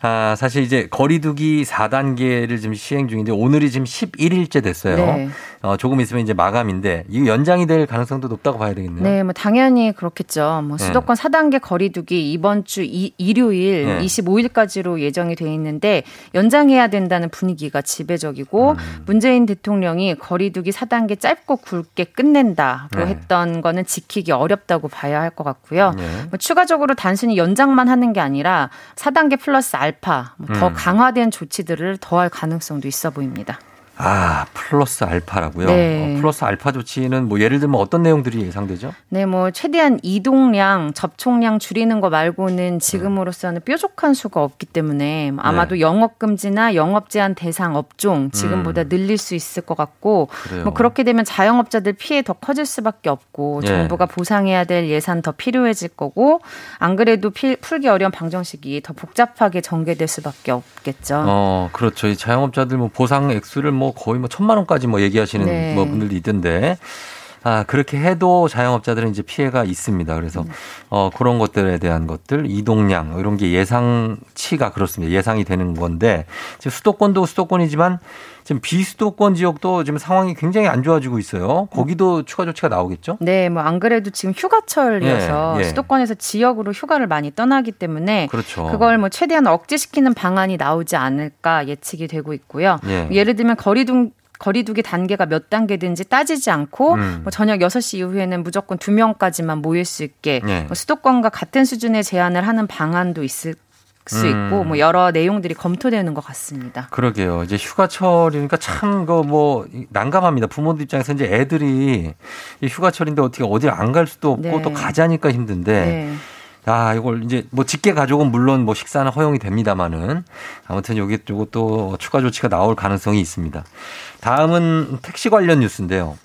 아, 사실 이제 거리두기 4단계를 지금 시행 중인데 오늘이 지금 11일째 됐어요. 네. 어, 조금 있으면 이제 마감인데 이거 연장이 될 가능성도 높다고 봐야 되겠네요. 네, 뭐 당연히 그렇겠죠. 뭐 네. 수도권 4단계 거리두기 이번 주 이, 일요일 네. 25일까지로 예정이 돼 있는데 연장해야 된다는 분위기가 지배적이고 음. 문재인 대통령이 거리두기 4단계 짧고 굵게 끝낸다고 네. 했던 거는 지키기 어렵다고 봐야 할 것 같고요. 네. 뭐 추가적으로 단순히 연장만 하는 게 아니라 4단계 플러스 알파 뭐 더 음. 강화된 조치들을 더할 가능성도 있어 보입니다. 아, 플러스 알파라고요? 네. 어, 플러스 알파 조치는 뭐 예를 들면 어떤 내용들이 예상되죠? 네, 뭐 최대한 이동량, 접촉량 줄이는 거 말고는 지금으로서는 뾰족한 수가 없기 때문에 아마도 네. 영업 금지나 영업 제한 대상 업종 지금보다 음. 늘릴 수 있을 것 같고 그래요. 뭐 그렇게 되면 자영업자들 피해 더 커질 수밖에 없고 예. 정부가 보상해야 될 예산 더 필요해질 거고 안 그래도 필- 풀기 어려운 방정식이 더 복잡하게 전개될 수밖에 없겠죠. 어, 그렇죠. 이 자영업자들 뭐 보상 액수를 뭐 거의 뭐 천만 원까지 뭐 얘기하시는 네. 뭐 분들도 있던데. 아, 그렇게 해도 자영업자들은 이제 피해가 있습니다. 그래서 음. 어, 그런 것들에 대한 것들, 이동량 뭐 이런 게 예상치가 그렇습니다. 예상이 되는 건데 지금 수도권도 수도권이지만 지금 비수도권 지역도 지금 상황이 굉장히 안 좋아지고 있어요. 거기도 추가 조치가 나오겠죠? 네, 뭐 안 그래도 지금 휴가철이어서 예, 예. 수도권에서 지역으로 휴가를 많이 떠나기 때문에 그렇죠. 그걸 뭐 최대한 억제시키는 방안이 나오지 않을까 예측이 되고 있고요. 예. 예를 들면 거리둥 거리두기 단계가 몇 단계든지 따지지 않고 음. 뭐 저녁 6시 이후에는 무조건 2명까지만 모일 수 있게 예. 뭐 수도권과 같은 수준의 제한을 하는 방안도 있을 수 음. 있고 뭐 여러 내용들이 검토되는 것 같습니다. 그러게요. 이제 휴가철이니까 참그뭐 난감합니다. 부모들 입장에서 이제 애들이 이 휴가철인데 어떻게 어디 안 갈 수도 없고 네. 또 가자니까 힘든데 네. 아, 이걸 이제 뭐 직계 가족은 물론 뭐 식사는 허용이 됩니다만은 아무튼 여기 요것도 추가 조치가 나올 가능성이 있습니다. 다음은 택시 관련 뉴스인데요.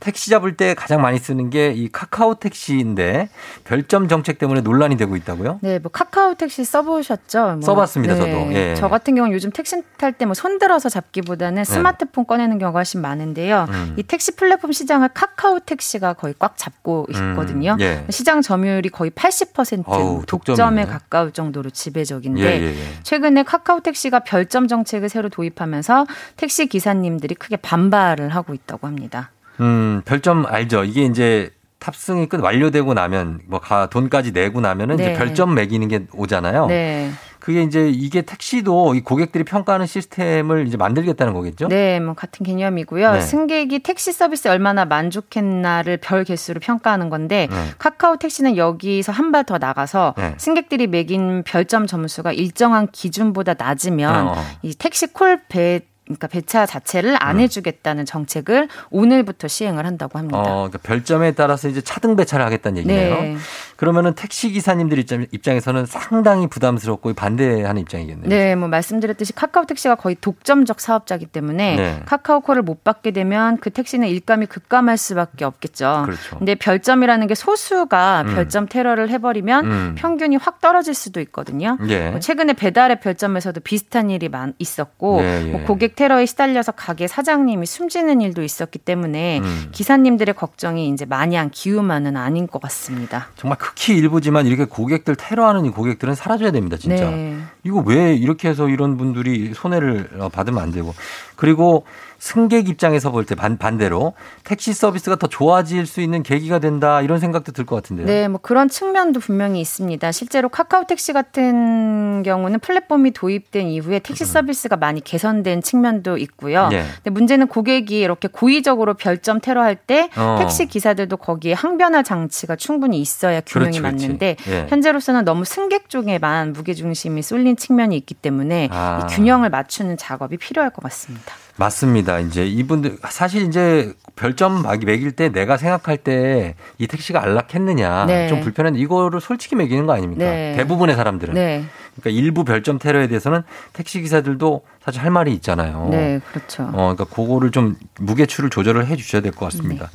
택시 잡을 때 가장 많이 쓰는 게 이 카카오 택시인데 별점 정책 때문에 논란이 되고 있다고요? 네, 뭐 카카오 택시 써보셨죠? 뭐, 써봤습니다, 저도. 예. 저 같은 경우는 요즘 택시 탈 때 뭐 손들어서 잡기보다는 스마트폰 꺼내는 경우가 훨씬 많은데요. 네. 음. 이 택시 플랫폼 시장을 카카오 택시가 거의 꽉 잡고 있거든요. 음, 예. 시장 점유율이 거의 80% 어우, 독점에. 가까울 정도로 지배적인데 예, 예, 예. 최근에 카카오 택시가 별점 정책을 새로 도입하면서 택시 기사님들이 크게 반발을 하고 있다고 합니다. 음, 별점 알죠? 이게 이제 탑승이 끝 완료되고 나면 뭐 가 돈까지 내고 나면은 네. 이제 별점 매기는 게 오잖아요. 네. 그게 이제 이게 택시도 이 고객들이 평가하는 시스템을 이제 만들겠다는 거겠죠? 네, 뭐 같은 개념이고요. 네. 승객이 택시 서비스에 얼마나 만족했나를 별 개수로 평가하는 건데 네. 카카오 택시는 여기서 한 발 더 나가서 네. 승객들이 매긴 별점 점수가 일정한 기준보다 낮으면 어. 이 택시 콜 배 그러니까 배차 자체를 안 음. 해주겠다는 정책을 오늘부터 시행을 한다고 합니다. 어, 그러니까 별점에 따라서 이제 차등 배차를 하겠다는 얘기네요. 네. 그러면은 택시 기사님들 입장, 입장에서는 상당히 부담스럽고 반대하는 입장이겠네요. 네, 뭐 말씀드렸듯이 카카오 택시가 거의 독점적 사업자이기 때문에 네. 카카오 콜을 못 받게 되면 그 택시는 일감이 급감할 수밖에 없겠죠. 그렇죠. 근데 별점이라는 게 소수가 음. 별점 테러를 해버리면 음. 평균이 확 떨어질 수도 있거든요. 예. 뭐 최근에 배달의 별점에서도 비슷한 일이 많, 있었고 예, 예. 뭐 고객 테러에 시달려서 가게 사장님이 숨지는 일도 있었기 때문에 음. 기사님들의 걱정이 이제 마냥 기우만은 아닌 것 같습니다. 정말 극히 일부지만 이렇게 고객들 테러하는 이 고객들은 사라져야 됩니다, 진짜. 네. 이거 왜 이렇게 해서 이런 분들이 손해를 어, 받으면 안 되고. 그리고 승객 입장에서 볼 때 반대로 택시 서비스가 더 좋아질 수 있는 계기가 된다 이런 생각도 들 것 같은데요. 네, 뭐 그런 측면도 분명히 있습니다. 실제로 카카오 택시 같은 경우는 플랫폼이 도입된 이후에 택시 서비스가 많이 개선된 측면도 있고요. 음. 네. 근데 문제는 고객이 이렇게 고의적으로 별점 테러할 때 어. 택시 기사들도 거기에 항변할 장치가 충분히 있어야 균형이 그렇지, 그렇지. 맞는데 예. 현재로서는 너무 승객 쪽에만 무게 중심이 쏠린 측면이 있기 때문에 아. 이 균형을 맞추는 작업이 필요할 것 같습니다. 맞습니다. 이제 이분들 사실 이제 별점 막 매길 때 내가 생각할 때 이 택시가 안락했느냐 네. 좀 불편한데 이거를 솔직히 매기는 거 아닙니까? 네. 대부분의 사람들은. 네, 그러니까 일부 별점 테러에 대해서는 택시 기사들도 사실 할 말이 있잖아요. 네, 그렇죠. 어, 그러니까 그거를 좀 무게추를 조절을 해 주셔야 될 것 같습니다. 네.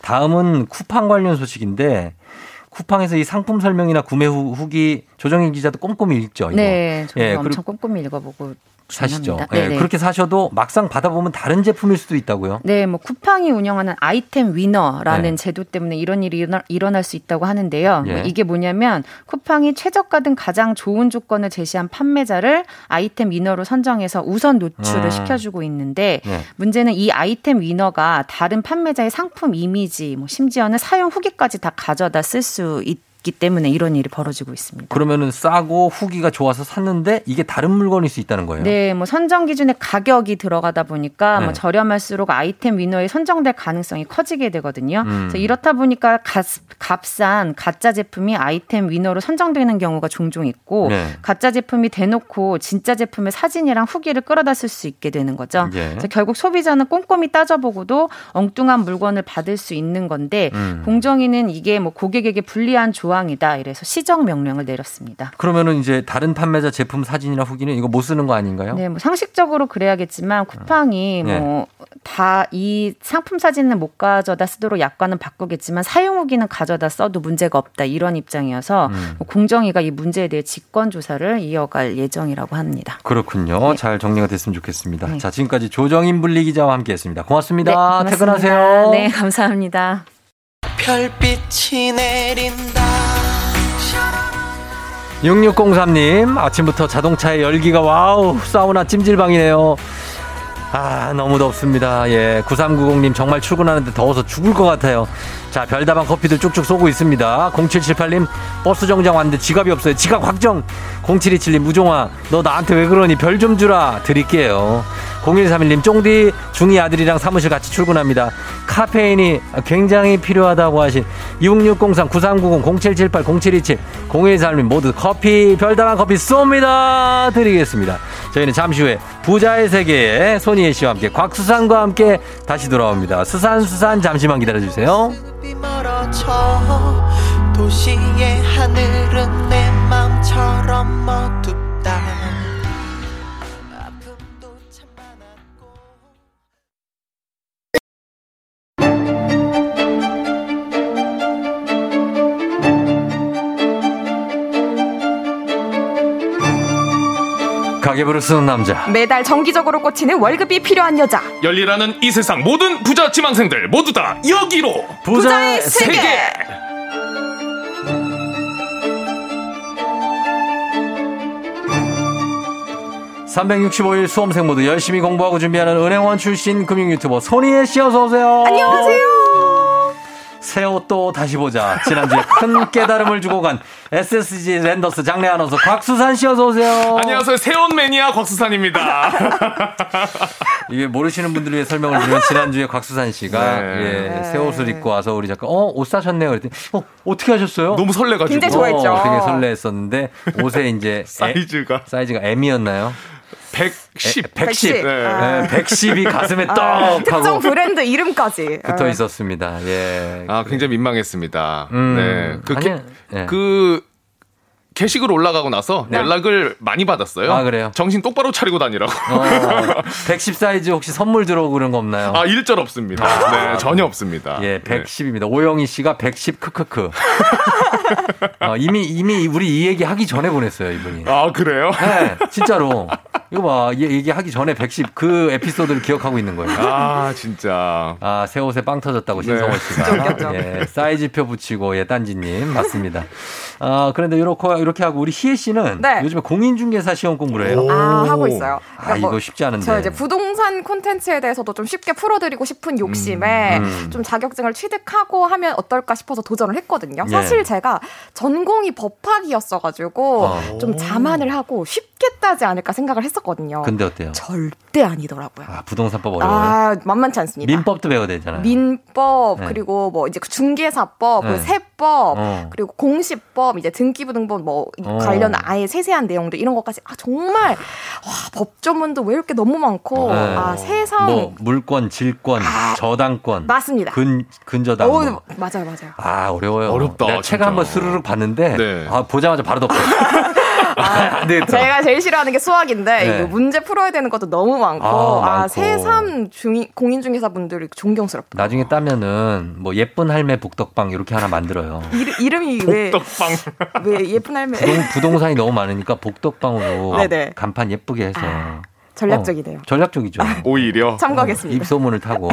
다음은 쿠팡 관련 소식인데 쿠팡에서 이 상품 설명이나 구매 후, 후기 조정인 기자도 꼼꼼히 읽죠. 이거. 네, 저도 예, 엄청 꼼꼼히 읽어보고 사시죠. 중요합니다. 예, 네네. 그렇게 사셔도 막상 받아보면 다른 제품일 수도 있다고요. 네, 뭐 쿠팡이 운영하는 아이템 위너라는 네. 제도 때문에 이런 일이 일어날 수 있다고 하는데요. 예. 뭐 이게 뭐냐면 쿠팡이 최저가 등 가장 좋은 조건을 제시한 판매자를 아이템 위너로 선정해서 우선 노출을 음. 시켜주고 있는데 네. 문제는 이 아이템 위너가 다른 판매자의 상품 이미지, 뭐 심지어는 사용 후기까지 다 가져다 쓸 수 있. 있기 때문에 이런 일이 벌어지고 있습니다. 그러면은 싸고 후기가 좋아서 샀는데 이게 다른 물건일 수 있다는 거예요. 네, 뭐 선정 기준에 가격이 들어가다 보니까 네. 뭐 저렴할수록 아이템 위너에 선정될 가능성이 커지게 되거든요. 음. 그래서 이렇다 보니까 가, 값싼 가짜 제품이 아이템 위너로 선정되는 경우가 종종 있고 네. 가짜 제품이 대놓고 진짜 제품의 사진이랑 후기를 끌어다 쓸 수 있게 되는 거죠. 예. 그래서 결국 소비자는 꼼꼼히 따져보고도 엉뚱한 물건을 받을 수 있는 건데 음. 공정위는 이게 뭐 고객에게 불리한 조항 이다. 이래서 시정 명령을 내렸습니다. 그러면은 이제 다른 판매자 제품 사진이나 후기는 이거 못 쓰는 거 아닌가요? 네, 뭐 상식적으로 그래야겠지만 쿠팡이 네. 뭐다 이 상품 사진은 못 가져다 쓰도록 약관은 바꾸겠지만 사용 후기는 가져다 써도 문제가 없다 이런 입장이어서 음. 뭐 공정위가 이 문제에 대해 직권 조사를 이어갈 예정이라고 합니다. 그렇군요. 잘 정리가 됐으면 좋겠습니다. 네. 자, 지금까지 조정인 분리 기자와 함께했습니다. 고맙습니다. 네, 고맙습니다. 퇴근하세요. 네, 감사합니다. 별빛이 내린다 6603님, 아침부터 자동차에 열기가 wow, 사우나 찜질방이네요. 아, 너무 덥습니다. 예. 9390님, 정말 출근하는데 더워서 죽을 것 같아요. 자, 별다방 커피들 쭉쭉 쏘고 있습니다. 0778님, 버스 정류장 왔는데 지갑이 없어요. 지갑 확정! 0727님, 무종아, 너 나한테 왜 그러니? 별 좀 주라. 드릴게요. 0131님, 쫑디, 중이 아들이랑 사무실 같이 출근합니다. 카페인이 굉장히 필요하다고 하신 6603, 9390, 0778, 0727, 0131님 모두 커피, 별다방 커피 쏩니다. 드리겠습니다. 저희는 잠시 후에 부자의 세계에 손희애 씨와 함께 곽수산과 함께 다시 돌아옵니다. 수산수산 잠시만 기다려주세요. 비 멀어져 도시의 하늘은 내 마음처럼 어둡 가계부를 쓰는 남자. 매달 정기적으로 꽂히는 월급이 필요한 여자. 열일하는 이 세상 모든 부자 지망생들 모두 다 여기로 부자의 세계. 365일 수험생 모두 열심히 공부하고 준비하는 은행원 출신 금융 유튜버 손희애 씨 어서 오세요. 안녕하세요. 새 옷 또 다시 보자. 지난주에 큰 *laughs* 깨달음을 주고 간 SSG 랜더스 장례 아나운서 곽수산 씨 어서 오세요. 안녕하세요 새옷 매니아 곽수산입니다 *laughs* 이게 모르시는 분들 위해 설명을 드리면 지난주에 곽수산 씨가 네. 예, 새 옷을 입고 와서 우리 작가 어옷 사셨네요. 그랬더니 어 어떻게 하셨어요? 너무 설레가지고 굉장히 좋아했죠. 어, 되게 설레했었는데 옷에 이제 *laughs* 사이즈가 에, 사이즈가 M이었나요? 110 110. 네. 네, 110이 가슴에 떡 아, 특정 하고 브랜드 이름까지. 붙어 아. 있었습니다. 예. 아 굉장히 민망했습니다 음. 네. 그, 아니야. 게, 예. 그 게시글 올라가고 나서 네. 연락을 많이 받았어요 아, 그래요? 정신 똑바로 차리고 다니라고 어, 110 사이즈 혹시 선물 들어오고 그런 거 없나요? 아 일절 없습니다 네 전혀 없습니다 예, 네. 110입니다. 오영희 씨가 110 크크크. *laughs* 어, 이미 이미 우리 이 얘기 하기 전에 보냈어요, 이분이. 아 그래요? 네, 진짜로. 이거 봐, 이 얘기하기 전에 110 그 에피소드를 기억하고 있는 거예요. 아 진짜 아, 새 옷에 빵 터졌다고 네. 신성원 씨가. 예, 사이즈표 붙이고, 예, 딴지님. 맞습니다. 아, 그런데 이렇게, 이렇게 하고 우리 희애 씨는 네. 요즘에 공인중개사 시험 공부를 해요. 아, 하고 있어요. 아, 이거 쉽지 않은데. 저 이제 부동산 콘텐츠에 대해서도 좀 쉽게 풀어드리고 싶은 욕심에 음, 음. 좀 자격증을 취득하고 하면 어떨까 싶어서 도전을 했거든요. 예. 사실 제가 전공이 법학이었어가지고 어. 좀 자만을 하고 쉽게 따지 않을까 생각을 했었거든요. 근데 어때요? 절대 아니더라고요. 아, 부동산법 어려워요. 아, 만만치 않습니다. 민법도 배워야 되잖아요. 민법 네. 그리고 뭐 이제 중개사법, 네. 그 세법, 어. 그리고 공시법, 이제 등기부등본 뭐 어. 관련 아예 세세한 내용들 이런 것까지 아 정말 와, 법조문도 외울 게 너무 많고 네. 아 세상 뭐 물권, 질권, 저당권, 맞습니다. 근 근저당. 어, 뭐. 맞아요, 맞아요. 아 어려워요. 어렵다, 내가 책 진짜. 한번 스르륵 봤는데 네. 아, 보자마자 바로 덮어. *laughs* 아, 안 되겠다. 제가 제일 싫어하는 게 수학인데 네. 이거 문제 풀어야 되는 것도 너무 많고 아, 아, 많고. 새삼 중이, 공인중개사 분들이 존경스럽다. 나중에 따면은 뭐 예쁜 할매 북덕방 이렇게 하나 만들어요. 이름, 이름이 왜, 떡빵 왜 예쁜 할매 부동, 부동산이 너무 많으니까 복덕방으로 네네. 간판 예쁘게 해서 전략적이네요. 어, 전략적이죠. 오히려 참고하겠습니다. 입소문을 타고.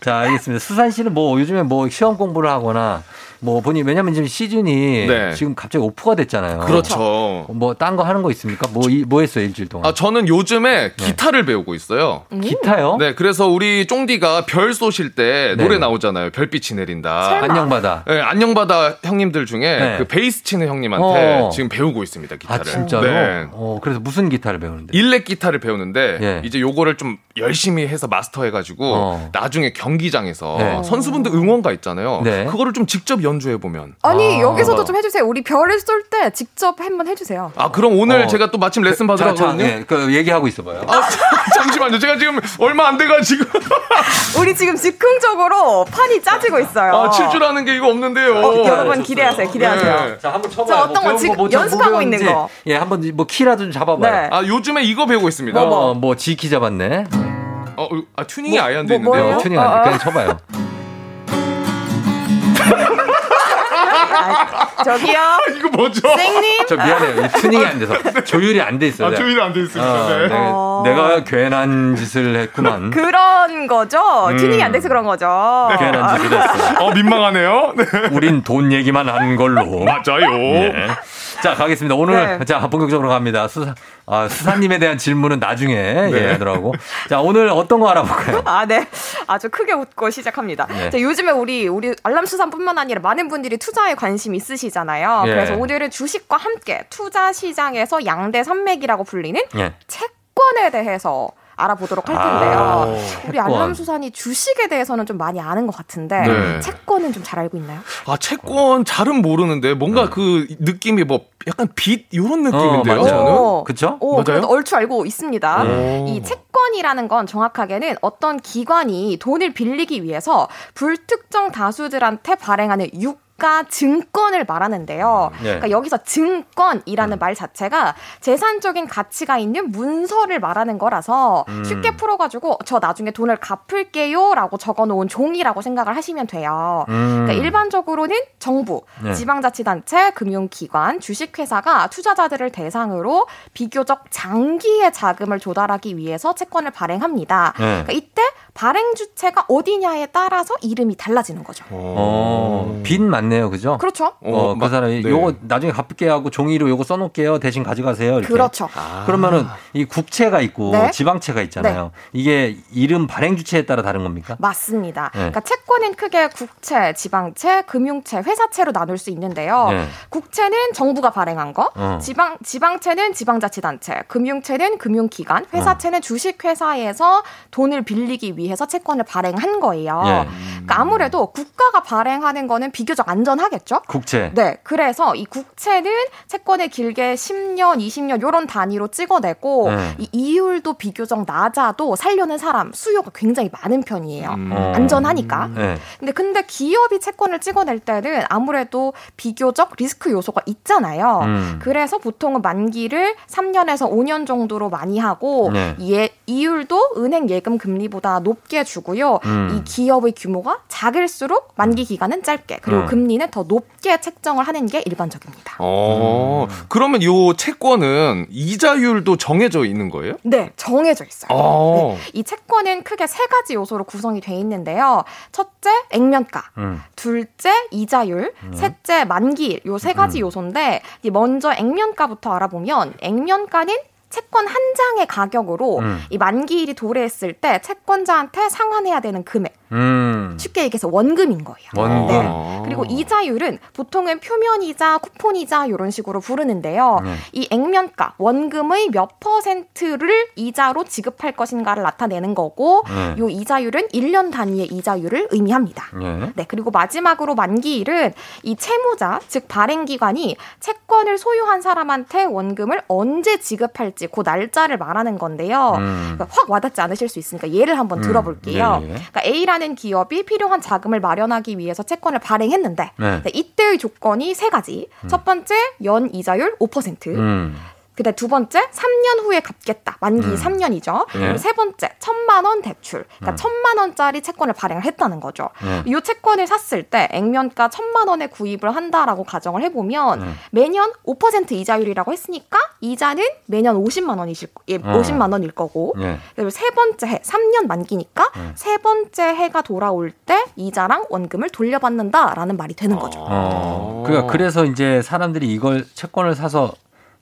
자, 알겠습니다. 수산 씨는 뭐 요즘에 뭐 시험 공부를 하거나 뭐 본인 왜냐면 지금 시즌이 네. 지금 갑자기 오프가 됐잖아요. 그렇죠. 뭐 딴 거 하는 거 있습니까? 뭐뭐 했어요 일주일 동안? 아, 저는 요즘에 기타를 배우고 있어요. 기타요? 네, 그래서 우리 쫑디가 별 쏘실 때 네. 노래 나오잖아요. 별빛이 내린다. 설마. 안녕바다. 네, 안녕바다 형님들 중에 네. 그 베이스 치는 형님한테 어. 지금 배우고 있습니다. 아 기타를. 진짜로? 네. 어 그래서 무슨 기타를 배우는데? 일렉 기타를 배우는데 예. 이제 요거를 좀 열심히 해서 마스터해가지고 어. 나중에 경기장에서 네. 선수분들 응원가 있잖아요. 네. 그거를 좀 직접 연주해 보면. 아니 아. 여기서도 좀 해주세요. 우리 별을 쏠 때 직접 한번 해주세요. 아 그럼 오늘 어. 제가 또 마침 레슨 받으러 가거든요. 예, 그 얘기하고 있어봐요. 아, *laughs* 잠시만요. 제가 지금 얼마 안 돼가지고 *laughs* 우리 지금 즉흥적으로 판이 짜지고 있어요. 아, 칠 줄 아는 게 이거 없는데요. 어, 여러분 기대하세요. 기대하세요. 네. 자 한번 쳐봐요. 자, 어떤 거 배운 지금 뭐좀 연습하고 뭐 있는. 거. 예, 한번 뭐 키라도 좀 잡아봐요. 네. 아 요즘에 이거 배우고 있습니다. 뭐, 뭐, 뭐 지키 잡았네. 어, 아, 튜닝이 아예 안 돼 뭐, 있는데요. 어, 튜닝 안 돼. 그냥 쳐봐요. 저기요. *laughs* 이거 뭐죠? 쌩님. 저 미안해요. 이 튜닝이 안 돼서 조율이 안 돼 있어요. 아, 조율이 안 돼 있습니다. 어, 네. 내가, 어. 내가 괜한 짓을 했구만. *laughs* 그런 거죠. 음. 튜닝이 안 돼서 그런 거죠. 괜한 짓을 했어. 어, 민망하네요. 네. 우린 돈 얘기만 하는 걸로. 맞아요. 네. 자, 가겠습니다. 오늘, 네. 자, 본격적으로 갑니다. 수사, 아, 수사님에 대한 질문은 나중에, 예, 하더라고. 자, 오늘 어떤 거 알아볼까요? 아, 네. 아주 크게 웃고 시작합니다. 네. 자, 요즘에 우리, 우리 알람 수산뿐만 아니라 많은 분들이 투자에 관심 있으시잖아요. 예. 그래서 오늘은 주식과 함께 투자 시장에서 양대 산맥이라고 불리는 예. 채권에 대해서 알아보도록 할 아, 텐데요. 우리 채권. 알람 수산이 주식에 대해서는 좀 많이 아는 것 같은데 네. 채권은 좀 잘 알고 있나요? 아, 채권 잘은 모르는데 뭔가 그 느낌이 뭐 약간 빛 이런 느낌인데요. 맞아요. 저는. 어, 그쵸? 오, 맞아요? 얼추 알고 있습니다. 오. 이 채권이라는 건 정확하게는 어떤 기관이 돈을 빌리기 위해서 불특정 다수들한테 발행하는 유 가 증권을 말하는데요. 네. 그러니까 여기서 증권이라는 말 자체가 재산적인 가치가 있는 문서를 말하는 거라서 음. 쉽게 풀어가지고 저 나중에 돈을 갚을게요라고 적어놓은 종이라고 생각을 하시면 돼요. 음. 그러니까 일반적으로는 정부, 네. 지방자치단체, 금융기관, 주식회사가 투자자들을 대상으로 비교적 장기의 자금을 조달하기 위해서 채권을 발행합니다. 네. 그러니까 이때 발행 주체가 어디냐에 따라서 이름이 달라지는 거죠. 어, 빚 맞네요. 그죠? 그렇죠? 어, 어, 그 막- 사람이 네. 요거 나중에 갚을게 하고 종이로 요거 써놓을게요. 대신 가져가세요. 이렇게. 그렇죠. 그러면은 이 국채가 있고 네. 지방채가 있잖아요. 이게 이름 발행 주체에 따라 다른 겁니까? 맞습니다. 네. 그러니까 채권은 크게 국채, 지방채, 금융채, 회사채로 나눌 수 있는데요. 네. 국채는 정부가 발행한 거, 어. 지방 지방채는 지방자치단체, 금융채는 금융기관, 회사채는 주식회사에서 돈을 빌리기 위해서 채권을 발행한 거예요. 예. 그러니까 아무래도 국가가 발행하는 거는 비교적 안전하겠죠. 국채. 네, 그래서 이 국채는 채권을 길게 10년, 20년 요런 단위로 찍어내고 네. 이 이율도 비교적 낮아도 살려는 사람 수요가 굉장히 많은 편이에요. 어. 안전하니까. 네. 근데 근데 기업이 채권을 찍어낼 때는 아무래도 비교적 리스크 요소가 있잖아요. 음. 그래서 보통은 만기를 3년에서 5년 정도로 많이 하고 네. 예, 이율도 은행 예금 금리보다 높게 주고요. 음. 이 기업의 규모가 작을수록 만기 기간은 짧게 그리고 음. 금리는 더 높게 책정을 하는 게 일반적입니다. 어, 그러면 요 채권은 이자율도 정해져 있는 거예요? 네, 정해져 있어요. 어. 네, 이 채권은 크게 세 가지 요소로 구성이 돼 있는데요. 첫째, 액면가. 음. 둘째 이자율, 셋째 만기일 요 세 가지 요소인데 이 먼저 액면가부터 알아보면 액면가는 채권 한 장의 가격으로 음. 이 만기일이 도래했을 때 채권자한테 상환해야 되는 금액 음. 쉽게 얘기해서 원금인 거예요. 원금. 네. 그리고 이자율은 보통은 표면이자, 쿠폰이자 이런 식으로 부르는데요. 네. 이 액면가 원금의 몇 퍼센트를 이자로 지급할 것인가를 나타내는 거고, 네. 요 이자율은 1년 단위의 이자율을 의미합니다. 예. 네, 그리고 마지막으로 만기일은 이 채무자, 즉 발행 기관이 채권을 소유한 사람한테 원금을 언제 지급할지 그 날짜를 말하는 건데요. 음. 그러니까 확 와닿지 않으실 수 있으니까 예를 한번 음, 들어볼게요. 예, 예. 그러니까 A라는 기업이 필요한 자금을 마련하기 위해서 채권을 발행했는데 네. 네, 이때의 조건이 세 가지. 첫 번째 연 이자율 5%. 음. 그다음 두 번째 3년 후에 갚겠다. 만기 음. 3년이죠. 예. 그리고 세 번째 천만 원 대출. 그러니까 음. 천만 원짜리 채권을 발행을 했다는 거죠. 예. 이 채권을 샀을 때 액면가 천만 원에 구입을 한다라고 가정을 해보면 예. 매년 5% 이자율이라고 했으니까 이자는 매년 50만 원이실 예, 어. 50만 원일 거고. 예. 그리고 세 번째 해 3년 만기니까 예. 세 번째 해가 돌아올 때 이자랑 원금을 돌려받는다라는 말이 되는 거죠. 어. 그러니까 그래서 이제 사람들이 이걸 채권을 사서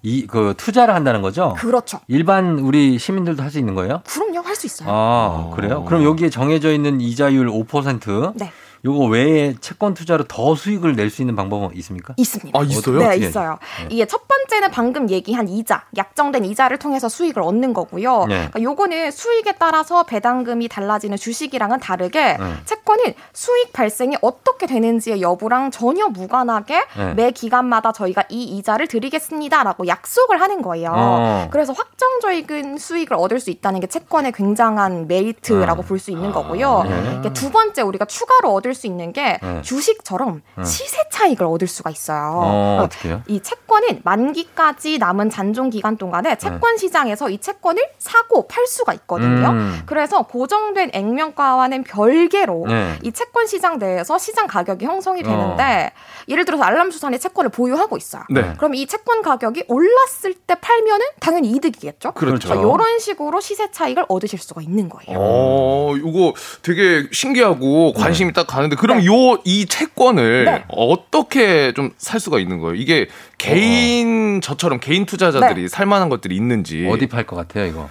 이 그 투자를 한다는 거죠. 그렇죠. 일반 우리 시민들도 할 수 있는 거예요? 그럼요, 할 수 있어요. 아, 그래요? 그럼 여기에 정해져 있는 이자율 5%. 네. 요거 외에 채권 투자로 더 수익을 낼 수 있는 방법은 있습니까? 있습니다. 아, 있어요? 네? 있어요. 이게 첫 번째는 방금 얘기한 이자, 약정된 이자를 통해서 수익을 얻는 거고요. 네. 그러니까 요거는 수익에 따라서 배당금이 달라지는 주식이랑은 다르게 네. 채권은 수익 발생이 어떻게 되는지의 여부랑 전혀 무관하게 네. 매 기간마다 저희가 이 이자를 드리겠습니다라고 약속을 하는 거예요. 어. 그래서 확정적인 수익을 얻을 수 있다는 게 채권의 굉장한 메리트라고 어. 볼수 있는 거고요. 네. 두 번째 우리가 추가로 얻을 수 있는 게 네. 주식처럼 네. 시세 차익을 얻을 수가 있어요. 어, 어, 해요? 이 채권은 만기까지 남은 잔존 기간 네. 동안에 채권 시장에서 이 채권을 사고 팔 수가 있거든요. 음. 그래서 고정된 액면가와는 별개로 네. 이 채권 시장 내에서 시장 가격이 형성이 되는데 예를 들어서 알람수산이 채권을 보유하고 있어요. 네. 그럼 이 채권 가격이 올랐을 때 팔면은 당연히 이득이겠죠. 그렇죠. 이런 식으로 시세 차익을 얻으실 수가 있는 거예요. 어, 이거 되게 신기하고 관심이 딱 가 는데 그럼 네. 요이 채권을 네. 어떻게 좀 살 수가 있는 거예요? 이게 개인 저처럼 개인 투자자들이 네. 살 만한 것들이 있는지 어디 팔 것 같아요, 이거?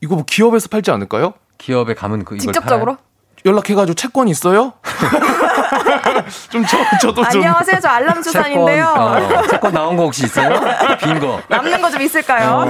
이거 뭐 기업에서 팔지 않을까요? 기업에 가면 그 이걸 직접적으로? 연락해가지고 채권 있어요? *laughs* 좀 저, 저도 좀 안녕하세요. 저 알람수산인데요. 채권, 어, *laughs* 채권 나온 거 혹시 있어요? 빈 거. 남는 거 좀 있을까요?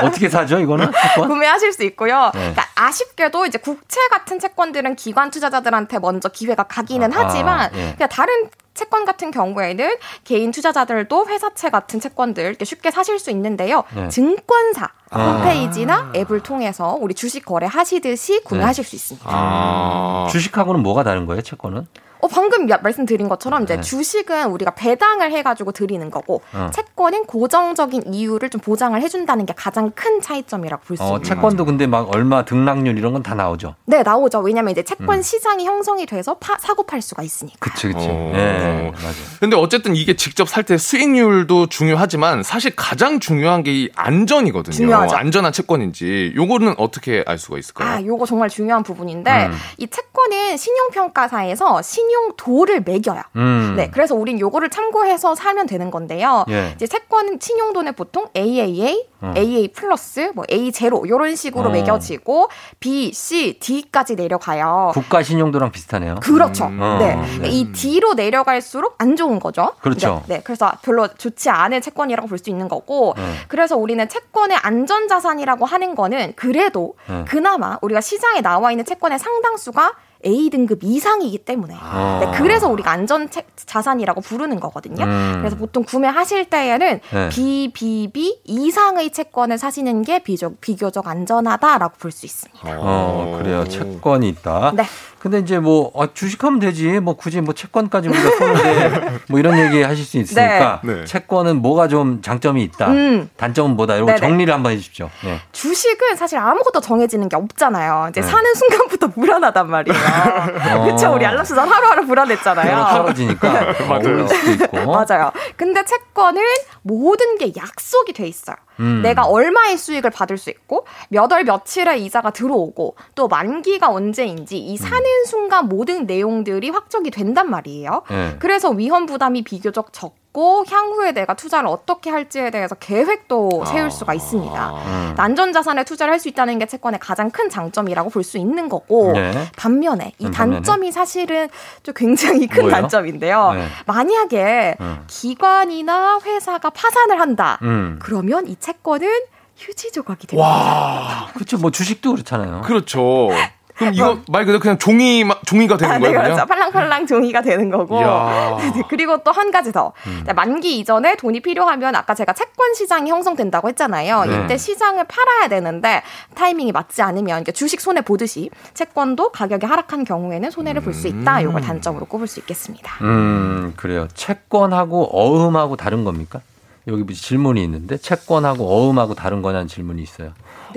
어, 떻게 사죠, 이거는? 채권? 구매하실 수 있고요. 네. 그러니까 아쉽게도 이제 국채 같은 채권들은 기관 투자자들한테 먼저 기회가 가기는 아, 하지만 예. 그냥 다른 채권 같은 경우에는 개인 투자자들도 회사채 같은 채권들 이렇게 쉽게 사실 수 있는데요. 네. 증권사 아. 홈페이지나 앱을 통해서 우리 주식 거래 하시듯이 구매하실 네. 수 있습니다. 아. 주식하고는 뭐가 다른 거예요, 채권은? 어, 방금 야- 말씀드린 것처럼 이제 네. 주식은 우리가 배당을 해가지고 드리는 거고 어. 채권은 고정적인 이유를 좀 보장을 해준다는 게 가장 큰 차이점이라고 볼수 어, 있는 거죠. 채권도 근데 막 얼마 등락률 이런 건 다 나오죠. 네, 나오죠. 왜냐면 이제 채권 음. 시장이 형성이 돼서 파- 사고 팔 수가 있으니까. 그치, 그치. 어. 예, 맞아요. 근데 어쨌든 이게 직접 살 때 수익률도 중요하지만 사실 가장 중요한 게 이 안전이거든요. 중요하죠. 안전한 채권인지 요거는 어떻게 알 수가 있을까요? 아, 요거 정말 중요한 부분인데 음. 이 채권은 신용평가사에서 신용 도를 매겨요. 음. 네, 그래서 우린 요거를 참고해서 사면 되는 건데요. 예. 이제 채권 신용도는 보통 AAA, 어. AA 플러스, 뭐 A 제로 이런 식으로 어. 매겨지고 B, C, D까지 내려가요. 국가 신용도랑 비슷하네요. 그렇죠. 어, 네. 네. 이 D로 내려갈수록 안 좋은 거죠. 그렇죠. 네. 네. 그래서 별로 좋지 않은 채권이라고 볼 수 있는 거고, 네. 그래서 우리는 채권의 안전자산이라고 하는 거는 그래도 네. 그나마 우리가 시장에 나와 있는 채권의 상당수가 A 등급 이상이기 때문에. 아. 네, 그래서 우리가 안전 채- 자산이라고 부르는 거거든요. 음. 그래서 보통 구매하실 때에는 네. BBB 이상의 채권을 사시는 게 비교, 비교적 안전하다라고 볼 수 있습니다. 어, 그래요. 채권이 있다. 네. 근데 이제 뭐, 아, 주식하면 되지. 뭐 굳이 뭐 채권까지 우리가 쏘는데 *laughs* 뭐 이런 얘기 하실 수 있으니까. 네. 네. 채권은 뭐가 좀 장점이 있다. 음. 단점은 뭐다. 이런. 정리를 한번 해 주십시오. 예. 주식은 사실 아무것도 정해지는 게 없잖아요. 이제 네. 사는 순간부터 불안하단 말이에요. *laughs* 그렇죠. 우리 알람수산 하루하루 불안했잖아요. 떨어지니까 *laughs* 맞아요. 수도 있고. 맞아요. 근데 채권은 모든 게 약속이 돼 있어요. 음. 내가 얼마의 수익을 받을 수 있고 몇 월 며칠에 이자가 들어오고 또 만기가 언제인지 이 사는 순간 모든 내용들이 확정이 된단 말이에요. 네. 그래서 위험 부담이 비교적 적 고 향후에 내가 투자를 어떻게 할지에 대해서 계획도 세울 수가 있습니다. 음. 안전자산에 투자를 할 수 있다는 게 채권의 가장 큰 장점이라고 볼 수 있는 거고 네. 반면에 이 음, 반면에? 단점이 사실은 좀 굉장히 큰 뭐예요? 단점인데요. 네. 만약에 음. 기관이나 회사가 파산을 한다. 음. 그러면 이 채권은 휴지 조각이 됩니다. 와. 그렇죠. 뭐 주식도 그렇잖아요. 그렇죠. 그럼 이거 말 그대로 그냥 종이 마- 종이가 되는 아, 네, 거예요, 그렇죠. 그냥? 팔랑팔랑 종이가 되는 거고. 이야. *laughs* 네, 그리고 또 한 가지 더. 음. 네, 만기 이전에 돈이 필요하면 아까 제가 채권 시장이 형성된다고 했잖아요. 네. 이때 시장을 팔아야 되는데 타이밍이 맞지 않으면 그러니까 주식 손해 보듯이 채권도 가격이 하락한 경우에는 손해를 볼 수 있다. 이걸 단점으로 꼽을 수 있겠습니다. 음, 그래요. 채권하고 어음하고 다른 겁니까? 여기 질문이 있는데 채권하고 어음하고 다른 거냐는 질문이 있어요.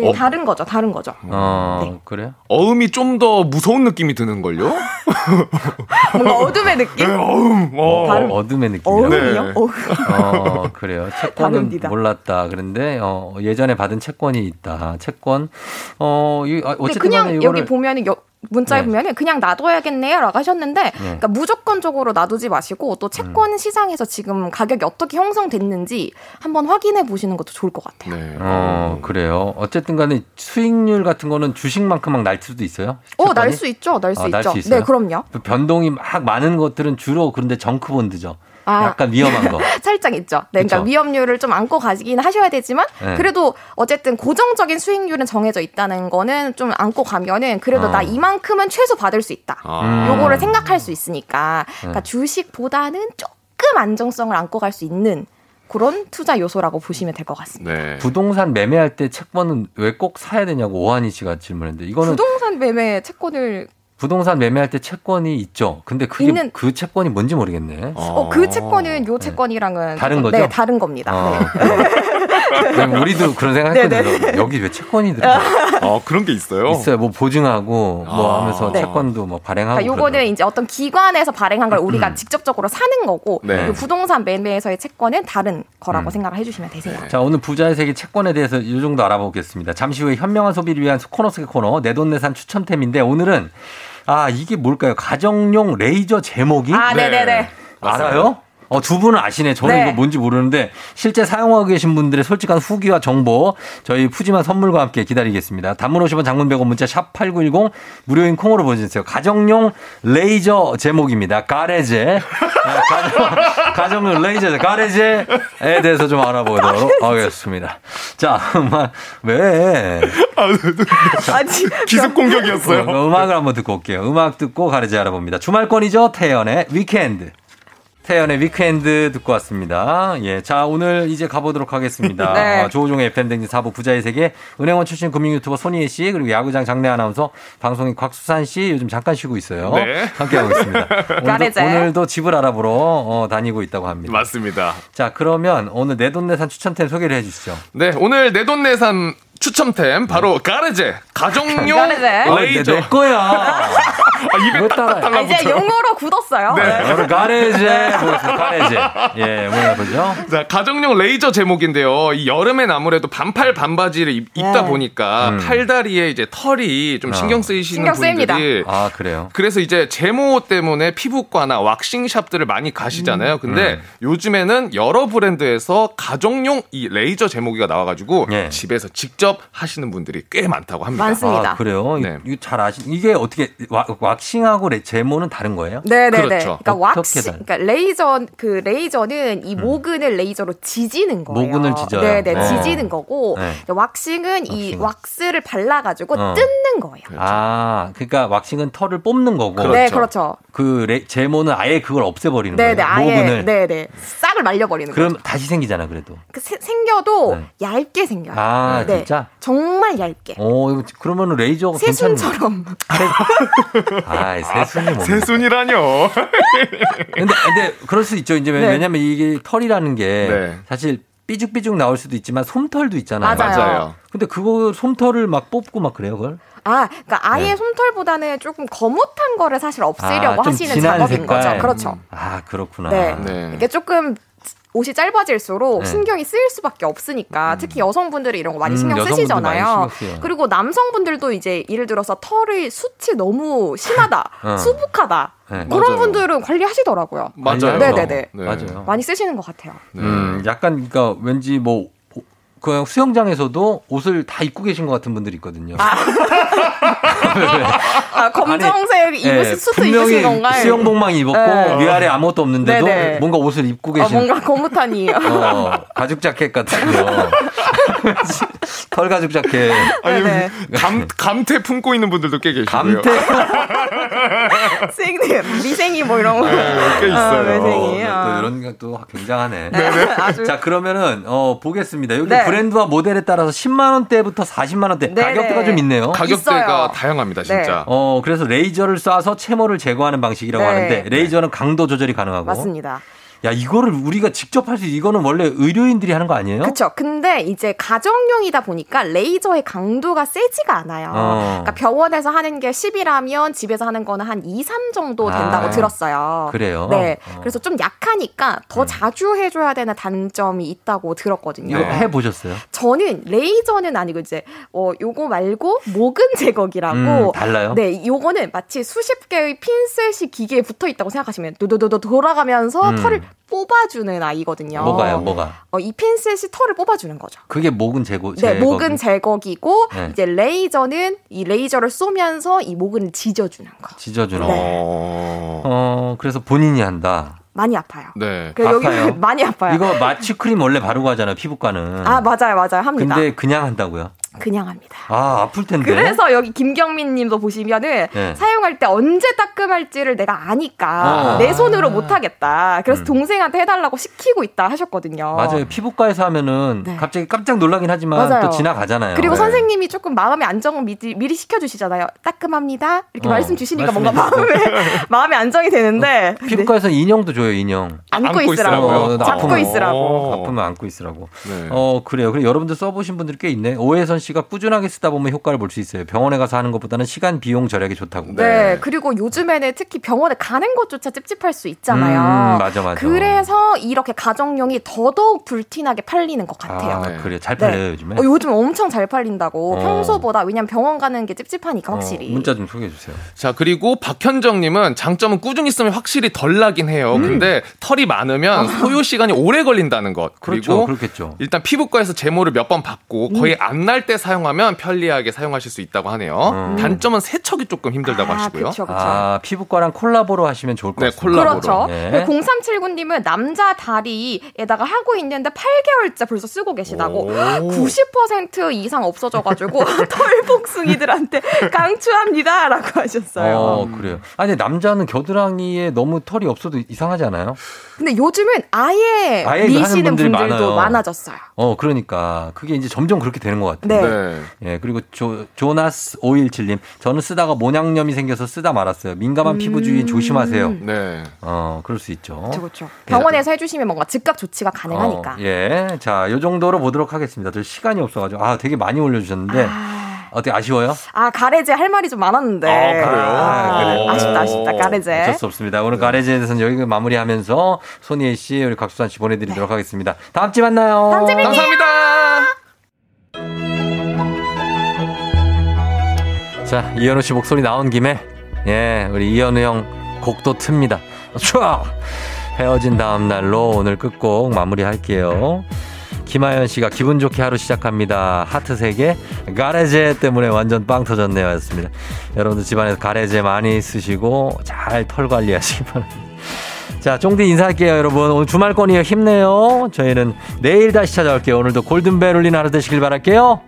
네, 다른 거죠. 다른 거죠. 어, 그래요? 어음이 좀 더 무서운 느낌이 드는걸요? *laughs* 뭔가 어둠의 느낌? 어음, 어. 다른- 어둠의 느낌. 어음이요? 네. 어음. 어, 그래요. 채권은 다릅니다. 몰랐다. 그런데, 어, 예전에 받은 채권이 있다. 채권, 어, 이, 아, 어쨌든 그냥 간에 여기 이거를. 보면은 여- 문자에 네. 보면은 그냥 놔둬야겠네요라고 하셨는데 그러니까 무조건적으로 놔두지 마시고 또 채권 음. 시장에서 지금 가격이 어떻게 형성됐는지 한번 확인해 보시는 것도 좋을 것 같아요. 네. 어, 그래요. 어쨌든 간에 수익률 같은 거는 주식만큼 막 날 수도 있어요? 어, 날 채권이? 수 있죠. 날수 아, 날 있죠. 수 있어요? 네, 그럼요. 변동이 막 많은 것들은 주로 그런데 정크본드죠. 아. 약간 위험한 거. *laughs* 살짝 있죠. 네, 그러니까? 위험률을 좀 안고 가긴 하셔야 되지만 네. 그래도 어쨌든 고정적인 수익률은 정해져 있다는 거는 좀 안고 가면은 그래도 어. 나 이만큼은 최소 받을 수 있다. 아. 요거를 생각할 수 있으니까 그러니까 네. 주식보다는 조금 안정성을 안고 갈 수 있는 그런 투자 요소라고 보시면 될 것 같습니다. 네. 부동산 매매할 때 채권은 왜 꼭 사야 되냐고 오한희 씨가 질문했는데 이거는 부동산 매매 채권을 부동산 매매할 때 채권이 있죠. 근데 그게 있는- 그 채권이 뭔지 모르겠네. 어, 그 채권은 요 채권이랑은 다른 거죠? 네, 다른 겁니다. 어, 네. *laughs* 우리도 그런 생각했거든요. 여기 왜 채권이 들어? 어, 그런 게 있어요? 있어요. 뭐 보증하고 뭐 아. 하면서 네. 채권도 뭐 발행하고. 그러니까 요거는 이제 어떤 기관에서 발행한 걸 우리가 직접적으로 사는 거고 네. 그 부동산 매매에서의 채권은 다른 거라고 음. 생각을 해주시면 되세요. 자, 오늘 부자의 세계 채권에 대해서 이 정도 알아보겠습니다. 잠시 후에 현명한 소비를 위한 코너 속의 코너 내돈내산 추첨템인데 오늘은 아, 이게 뭘까요? 가정용 레이저 제모기? 아, 네, 네, 네. 알아요? 어, 두 분은 아시네. 저는 네. 이거 뭔지 모르는데 실제 사용하고 계신 분들의 솔직한 후기와 정보 저희 푸짐한 선물과 함께 기다리겠습니다. 단문 50원 장문 100원 문자 샵 8910 무료인 콩으로 보내주세요. 가정용 레이저 제모기입니다. 가레제. 네, 가정, 가정용 레이저 가레제에 대해서 좀 알아보도록 하겠습니다. 자, 음악 왜? 아니, 기습 공격이었어요. 어, 음악을 한번 듣고 올게요. 음악 듣고 가르지 알아봅니다. 주말권이죠. 태연의 위켄드. 태연의 위켄드 듣고 왔습니다. 예. 자, 오늘 이제 가보도록 하겠습니다. *laughs* 네. 어, 조우종의 FM댕진 4부 부자의 세계, 은행원 출신 금융 유튜버 손희애 씨, 그리고 야구장 장래 아나운서, 방송인 곽수산 씨, 요즘 잠깐 쉬고 있어요. 네. 함께하고 있습니다. *laughs* 오늘도. 오늘도 집을 알아보러 어, 다니고 있다고 합니다. 맞습니다. 자, 그러면 오늘 내돈내산 추천템 소개를 해 주시죠. 네, 오늘 내돈내산 추첨템 바로 가레제 가정용 *laughs* 가레제. 어, 레이저. 내, 내 거야. 아, 입에 따라해? 아. 이제 용어로 굳었어요. 네. 오늘 가레제 보겠습니다. 가레제. 예, 뭐야 보죠? 자, 가정용 레이저 제모기인데요. 이 여름엔 아무래도 반팔 반바지를 입, 다 네. 보니까 음. 팔다리에 이제 털이 좀 어. 신경 쓰이시는 신경 쓰입니다. 분들이 아, 그래요. 그래서 이제 제모 때문에 피부과나 왁싱 샵들을 많이 가시잖아요. 근데 음. 요즘에는 여러 브랜드에서 가정용 이 레이저 제모기가 나와가지고 예. 집에서 직접 하시는 분들이 꽤 많다고 합니다. 많습니다. 아, 그래요? 네. 이거 잘 아시, 이게 어떻게, 와- 왁싱하고 레- 제모는 다른 거예요? 네네네. 그렇죠. 그러니까 어떻게 왁스, 다른- 그러니까 레이저 그 레이저는 이 모근을 레이저로 지지는 거예요. 모근을 지져요? 네네, 어. 지지는 거고 네. 왁싱은 이 왁싱. 왁스를 발라 가지고 어. 뜯는 거예요. 아, 그러니까 왁싱은 털을 뽑는 거고. 그렇죠. 네, 그렇죠. 그 레- 제모는 아예 그걸 없애 버리는 네네, 거예요. 아예 모근을. 네 네 싹을 말려 버리는 그럼 거죠. 다시 생기잖아, 그래도. 그 세- 생겨도 네. 얇게 생겨요. 아, 네. 진짜? 정말 얇게. 어, 이거 그러면 레이저가. 새순처럼. *laughs* 아, 새순이 뭡니까? 새순이라뇨. 근데, 근데 그럴 수 있죠. 이제 네. 왜냐면 이게 털이라는 게 네. 사실 삐죽삐죽 나올 수도 있지만 솜털도 있잖아요. 맞아요. 맞아요. 근데 그거 솜털을 막 뽑고 막 그래요, 그걸? 아, 그러니까 아예 네. 솜털보다는 조금 거뭇한 거를 사실 없애려고 아, 좀 하시는 작업인 색깔. 거죠. 그렇죠. 아, 그렇구나. 네. 네. 이게 조금 옷이 짧아질수록 네. 신경이 쓰일 수밖에 없으니까 특히 여성분들이 이런 거 많이 음, 신경 여성분들 쓰시잖아요. 많이. 그리고 남성분들도 이제 예를 들어서 털의 숱이 너무 심하다, *laughs* 어. 수북하다 네. 그런 맞아요. 분들은 관리하시더라고요. 맞아요. 네네네. 네. 맞아요. 많이 쓰시는 것 같아요. 음, 약간 그러니까 왠지 뭐 그냥 수영장에서도 옷을 다 입고 계신 것 같은 분들이 있거든요. 아, *laughs* 검정색 입으신 예, 수트 입으신 건가요? 수영복만 입었고 네. 위아래 아무것도 없는데도 네네. 뭔가 옷을 입고 아, 계신 뭔가 거뭇하니. *laughs* 어, 가죽 자켓 같은 거. *laughs* 털 가죽 자켓. 아니, 네네. 감, 감태 품고 있는 분들도 꽤 계시고요. 감태. 생 미생이 뭐 이런 거. 네, 꽤 있어요. 아, 미생이. 또 아. 이런 게 또 굉장하네. 아주 자, 그러면은, 어, 보겠습니다. 여기 네. 브랜드와 모델에 따라서 10만 원대부터 40만 원대. 네네. 가격대가 좀 있네요. 가격대가 있어요. 다양합니다, 네. 진짜. 어, 그래서 레이저를 쏴서 채모를 제거하는 방식이라고 네. 하는데, 레이저는 강도 조절이 가능하고. 맞습니다. 야, 이거를 우리가 직접 할 수, 이거는 원래 의료인들이 하는 거 아니에요? 그렇죠. 근데 이제 가정용이다 보니까 레이저의 강도가 세지가 않아요. 어. 그러니까 병원에서 하는 게 10이라면 집에서 하는 거는 한 2, 3 정도 된다고 아, 들었어요. 그래요? 네. 어. 음. 그래서 좀 약하니까 더 자주 해줘야 되는 단점이 있다고 들었거든요. 이거 해보셨어요? 저는 레이저는 아니고 이제 어 요거 말고 모근 *laughs* 제거기라고 음, 달라요? 네, 요거는 마치 수십 개의 핀셋이 기계에 붙어 있다고 생각하시면 도도도도 돌아가면서 음. 털을 뽑아주는 아이거든요. 뭐가요, 뭐가? 어, 이 핀셋이 털을 뽑아주는 거죠. 그게 목은 제거, 네, 제거기. 목은 제거기고 네. 이제 레이저는 이 레이저를 쏘면서 이 목을 지져주는 거. 찢어주는 네. 거. 어, 그래서 본인이 한다. 많이 아파요. 네. 그 여기 아파요? *laughs* 많이 아파요. 이거 마취 크림 원래 바르고 하잖아요, 피부과는. 아 맞아요, 맞아요, 합니다. 근데 그냥 한다고요? 그냥 합니다. 아, 아플 텐데. 그래서 여기 김경민 님도 보시면은 네. 사용할 때 언제 따끔할지를 내가 아니까 어. 내 손으로 못 하겠다. 그래서 음. 동생한테 해달라고 시키고 있다 하셨거든요. 맞아요. 피부과에서 하면은 갑자기 깜짝 놀라긴 하지만 네. 맞아요. 또 지나가잖아요. 그리고 네. 선생님이 조금 마음의 안정을 미리, 미리 시켜주시잖아요. 따끔합니다. 이렇게 어, 말씀 주시니까 뭔가 마음에 *laughs* 마음의 안정이 되는데 피부과에서 인형도 줘요, 인형. 안고 있으라고. 어, 잡고. 있으라고. 아프면 안고 있으라고. 네. 어, 그래요. 그리고 여러분들 써보신 분들이 꽤 있네. 오해선 씨가 꾸준하게 쓰다 보면 효과를 볼 수 있어요. 병원에 가서 하는 것보다는 시간, 비용 절약이 좋다고. 네. 그리고 요즘에는 특히 병원에 가는 것조차 찝찝할 수 있잖아요. 음, 맞아, 맞아. 그래서 이렇게 가정용이 더더욱 불티나게 팔리는 것 같아요. 아, 그래요. 잘 팔려요, 요즘에. 어, 요즘 엄청 잘 팔린다고. 어. 평소보다 왜냐면 병원 가는 게 찝찝하니까 확실히. 어, 문자 좀 소개해 주세요. 자, 그리고 박현정님은 장점은 꾸준히 쓰면 확실히 덜 나긴 해요. 음. 근데 털이 많으면 소요 시간이 오래 걸린다는 것. 그렇죠. 그리고 그렇겠죠. 일단 피부과에서 제모를 몇 번 받고 거의 안 날때 사용하면 편리하게 사용하실 수 있다고 하네요. 음. 단점은 세척이 조금 힘들다고 하시고요. 아, 피부과랑 콜라보로 하시면 좋을 것 네, 같습니다. 그렇죠. 네. 0379님은 남자 다리에다가 하고 있는데 8개월째 벌써 쓰고 계시다고. 오. 90% 이상 없어져가지고 *laughs* 털복숭이들한테 *laughs* 강추합니다. 라고 하셨어요. 어, 그래요. 아니, 남자는 겨드랑이에 너무 털이 없어도 이상하지 않아요? 근데 요즘은 아예, 아예 미시는 분들도 많아요. 많아졌어요. 어, 그러니까. 그게 이제 점점 그렇게 되는 것 같아요. 네. 예, 그리고 조, 조나스 517님. 저는 쓰다가 모낭염이 생겨서 쓰다 말았어요. 민감한 피부 주의인 조심하세요. 네. 어, 그럴 수 있죠. 그렇죠, 그렇죠. 병원에서 해주시면 뭔가 즉각 조치가 가능하니까. 어, 예. 자, 요 정도로 보도록 하겠습니다. 저 시간이 없어가지고. 아, 되게 많이 올려주셨는데. 어떻게 아쉬워요? 아 가레제 할 말이 좀 많았는데. 아, 그래요? 아쉽다, 아쉽다. 가레제. 어쩔 수 없습니다. 오늘 가레제에 대해서는 여기 마무리하면서 손희애 씨, 우리 각수산 씨 보내드리도록 하겠습니다. 다음 주에 만나요. 다음 주에. 감사합니다. 자, 이현우 씨 목소리 나온 김에, 예, 우리 이현우 형 곡도 틉니다. 촤! 헤어진 다음 날로 오늘 끝곡 마무리 할게요. 김하연 씨가 기분 좋게 하루 시작합니다. 하트 3개. 가레제 때문에 완전 빵 터졌네요. 였습니다. 여러분들 집안에서 가레제 많이 쓰시고 잘 털 관리하시기 바랍니다. 자, 쫑디 인사할게요, 여러분. 오늘 주말권이에요. 힘내요. 저희는 내일 다시 찾아올게요. 오늘도 골든벨 울리는 하루 되시길 바랄게요.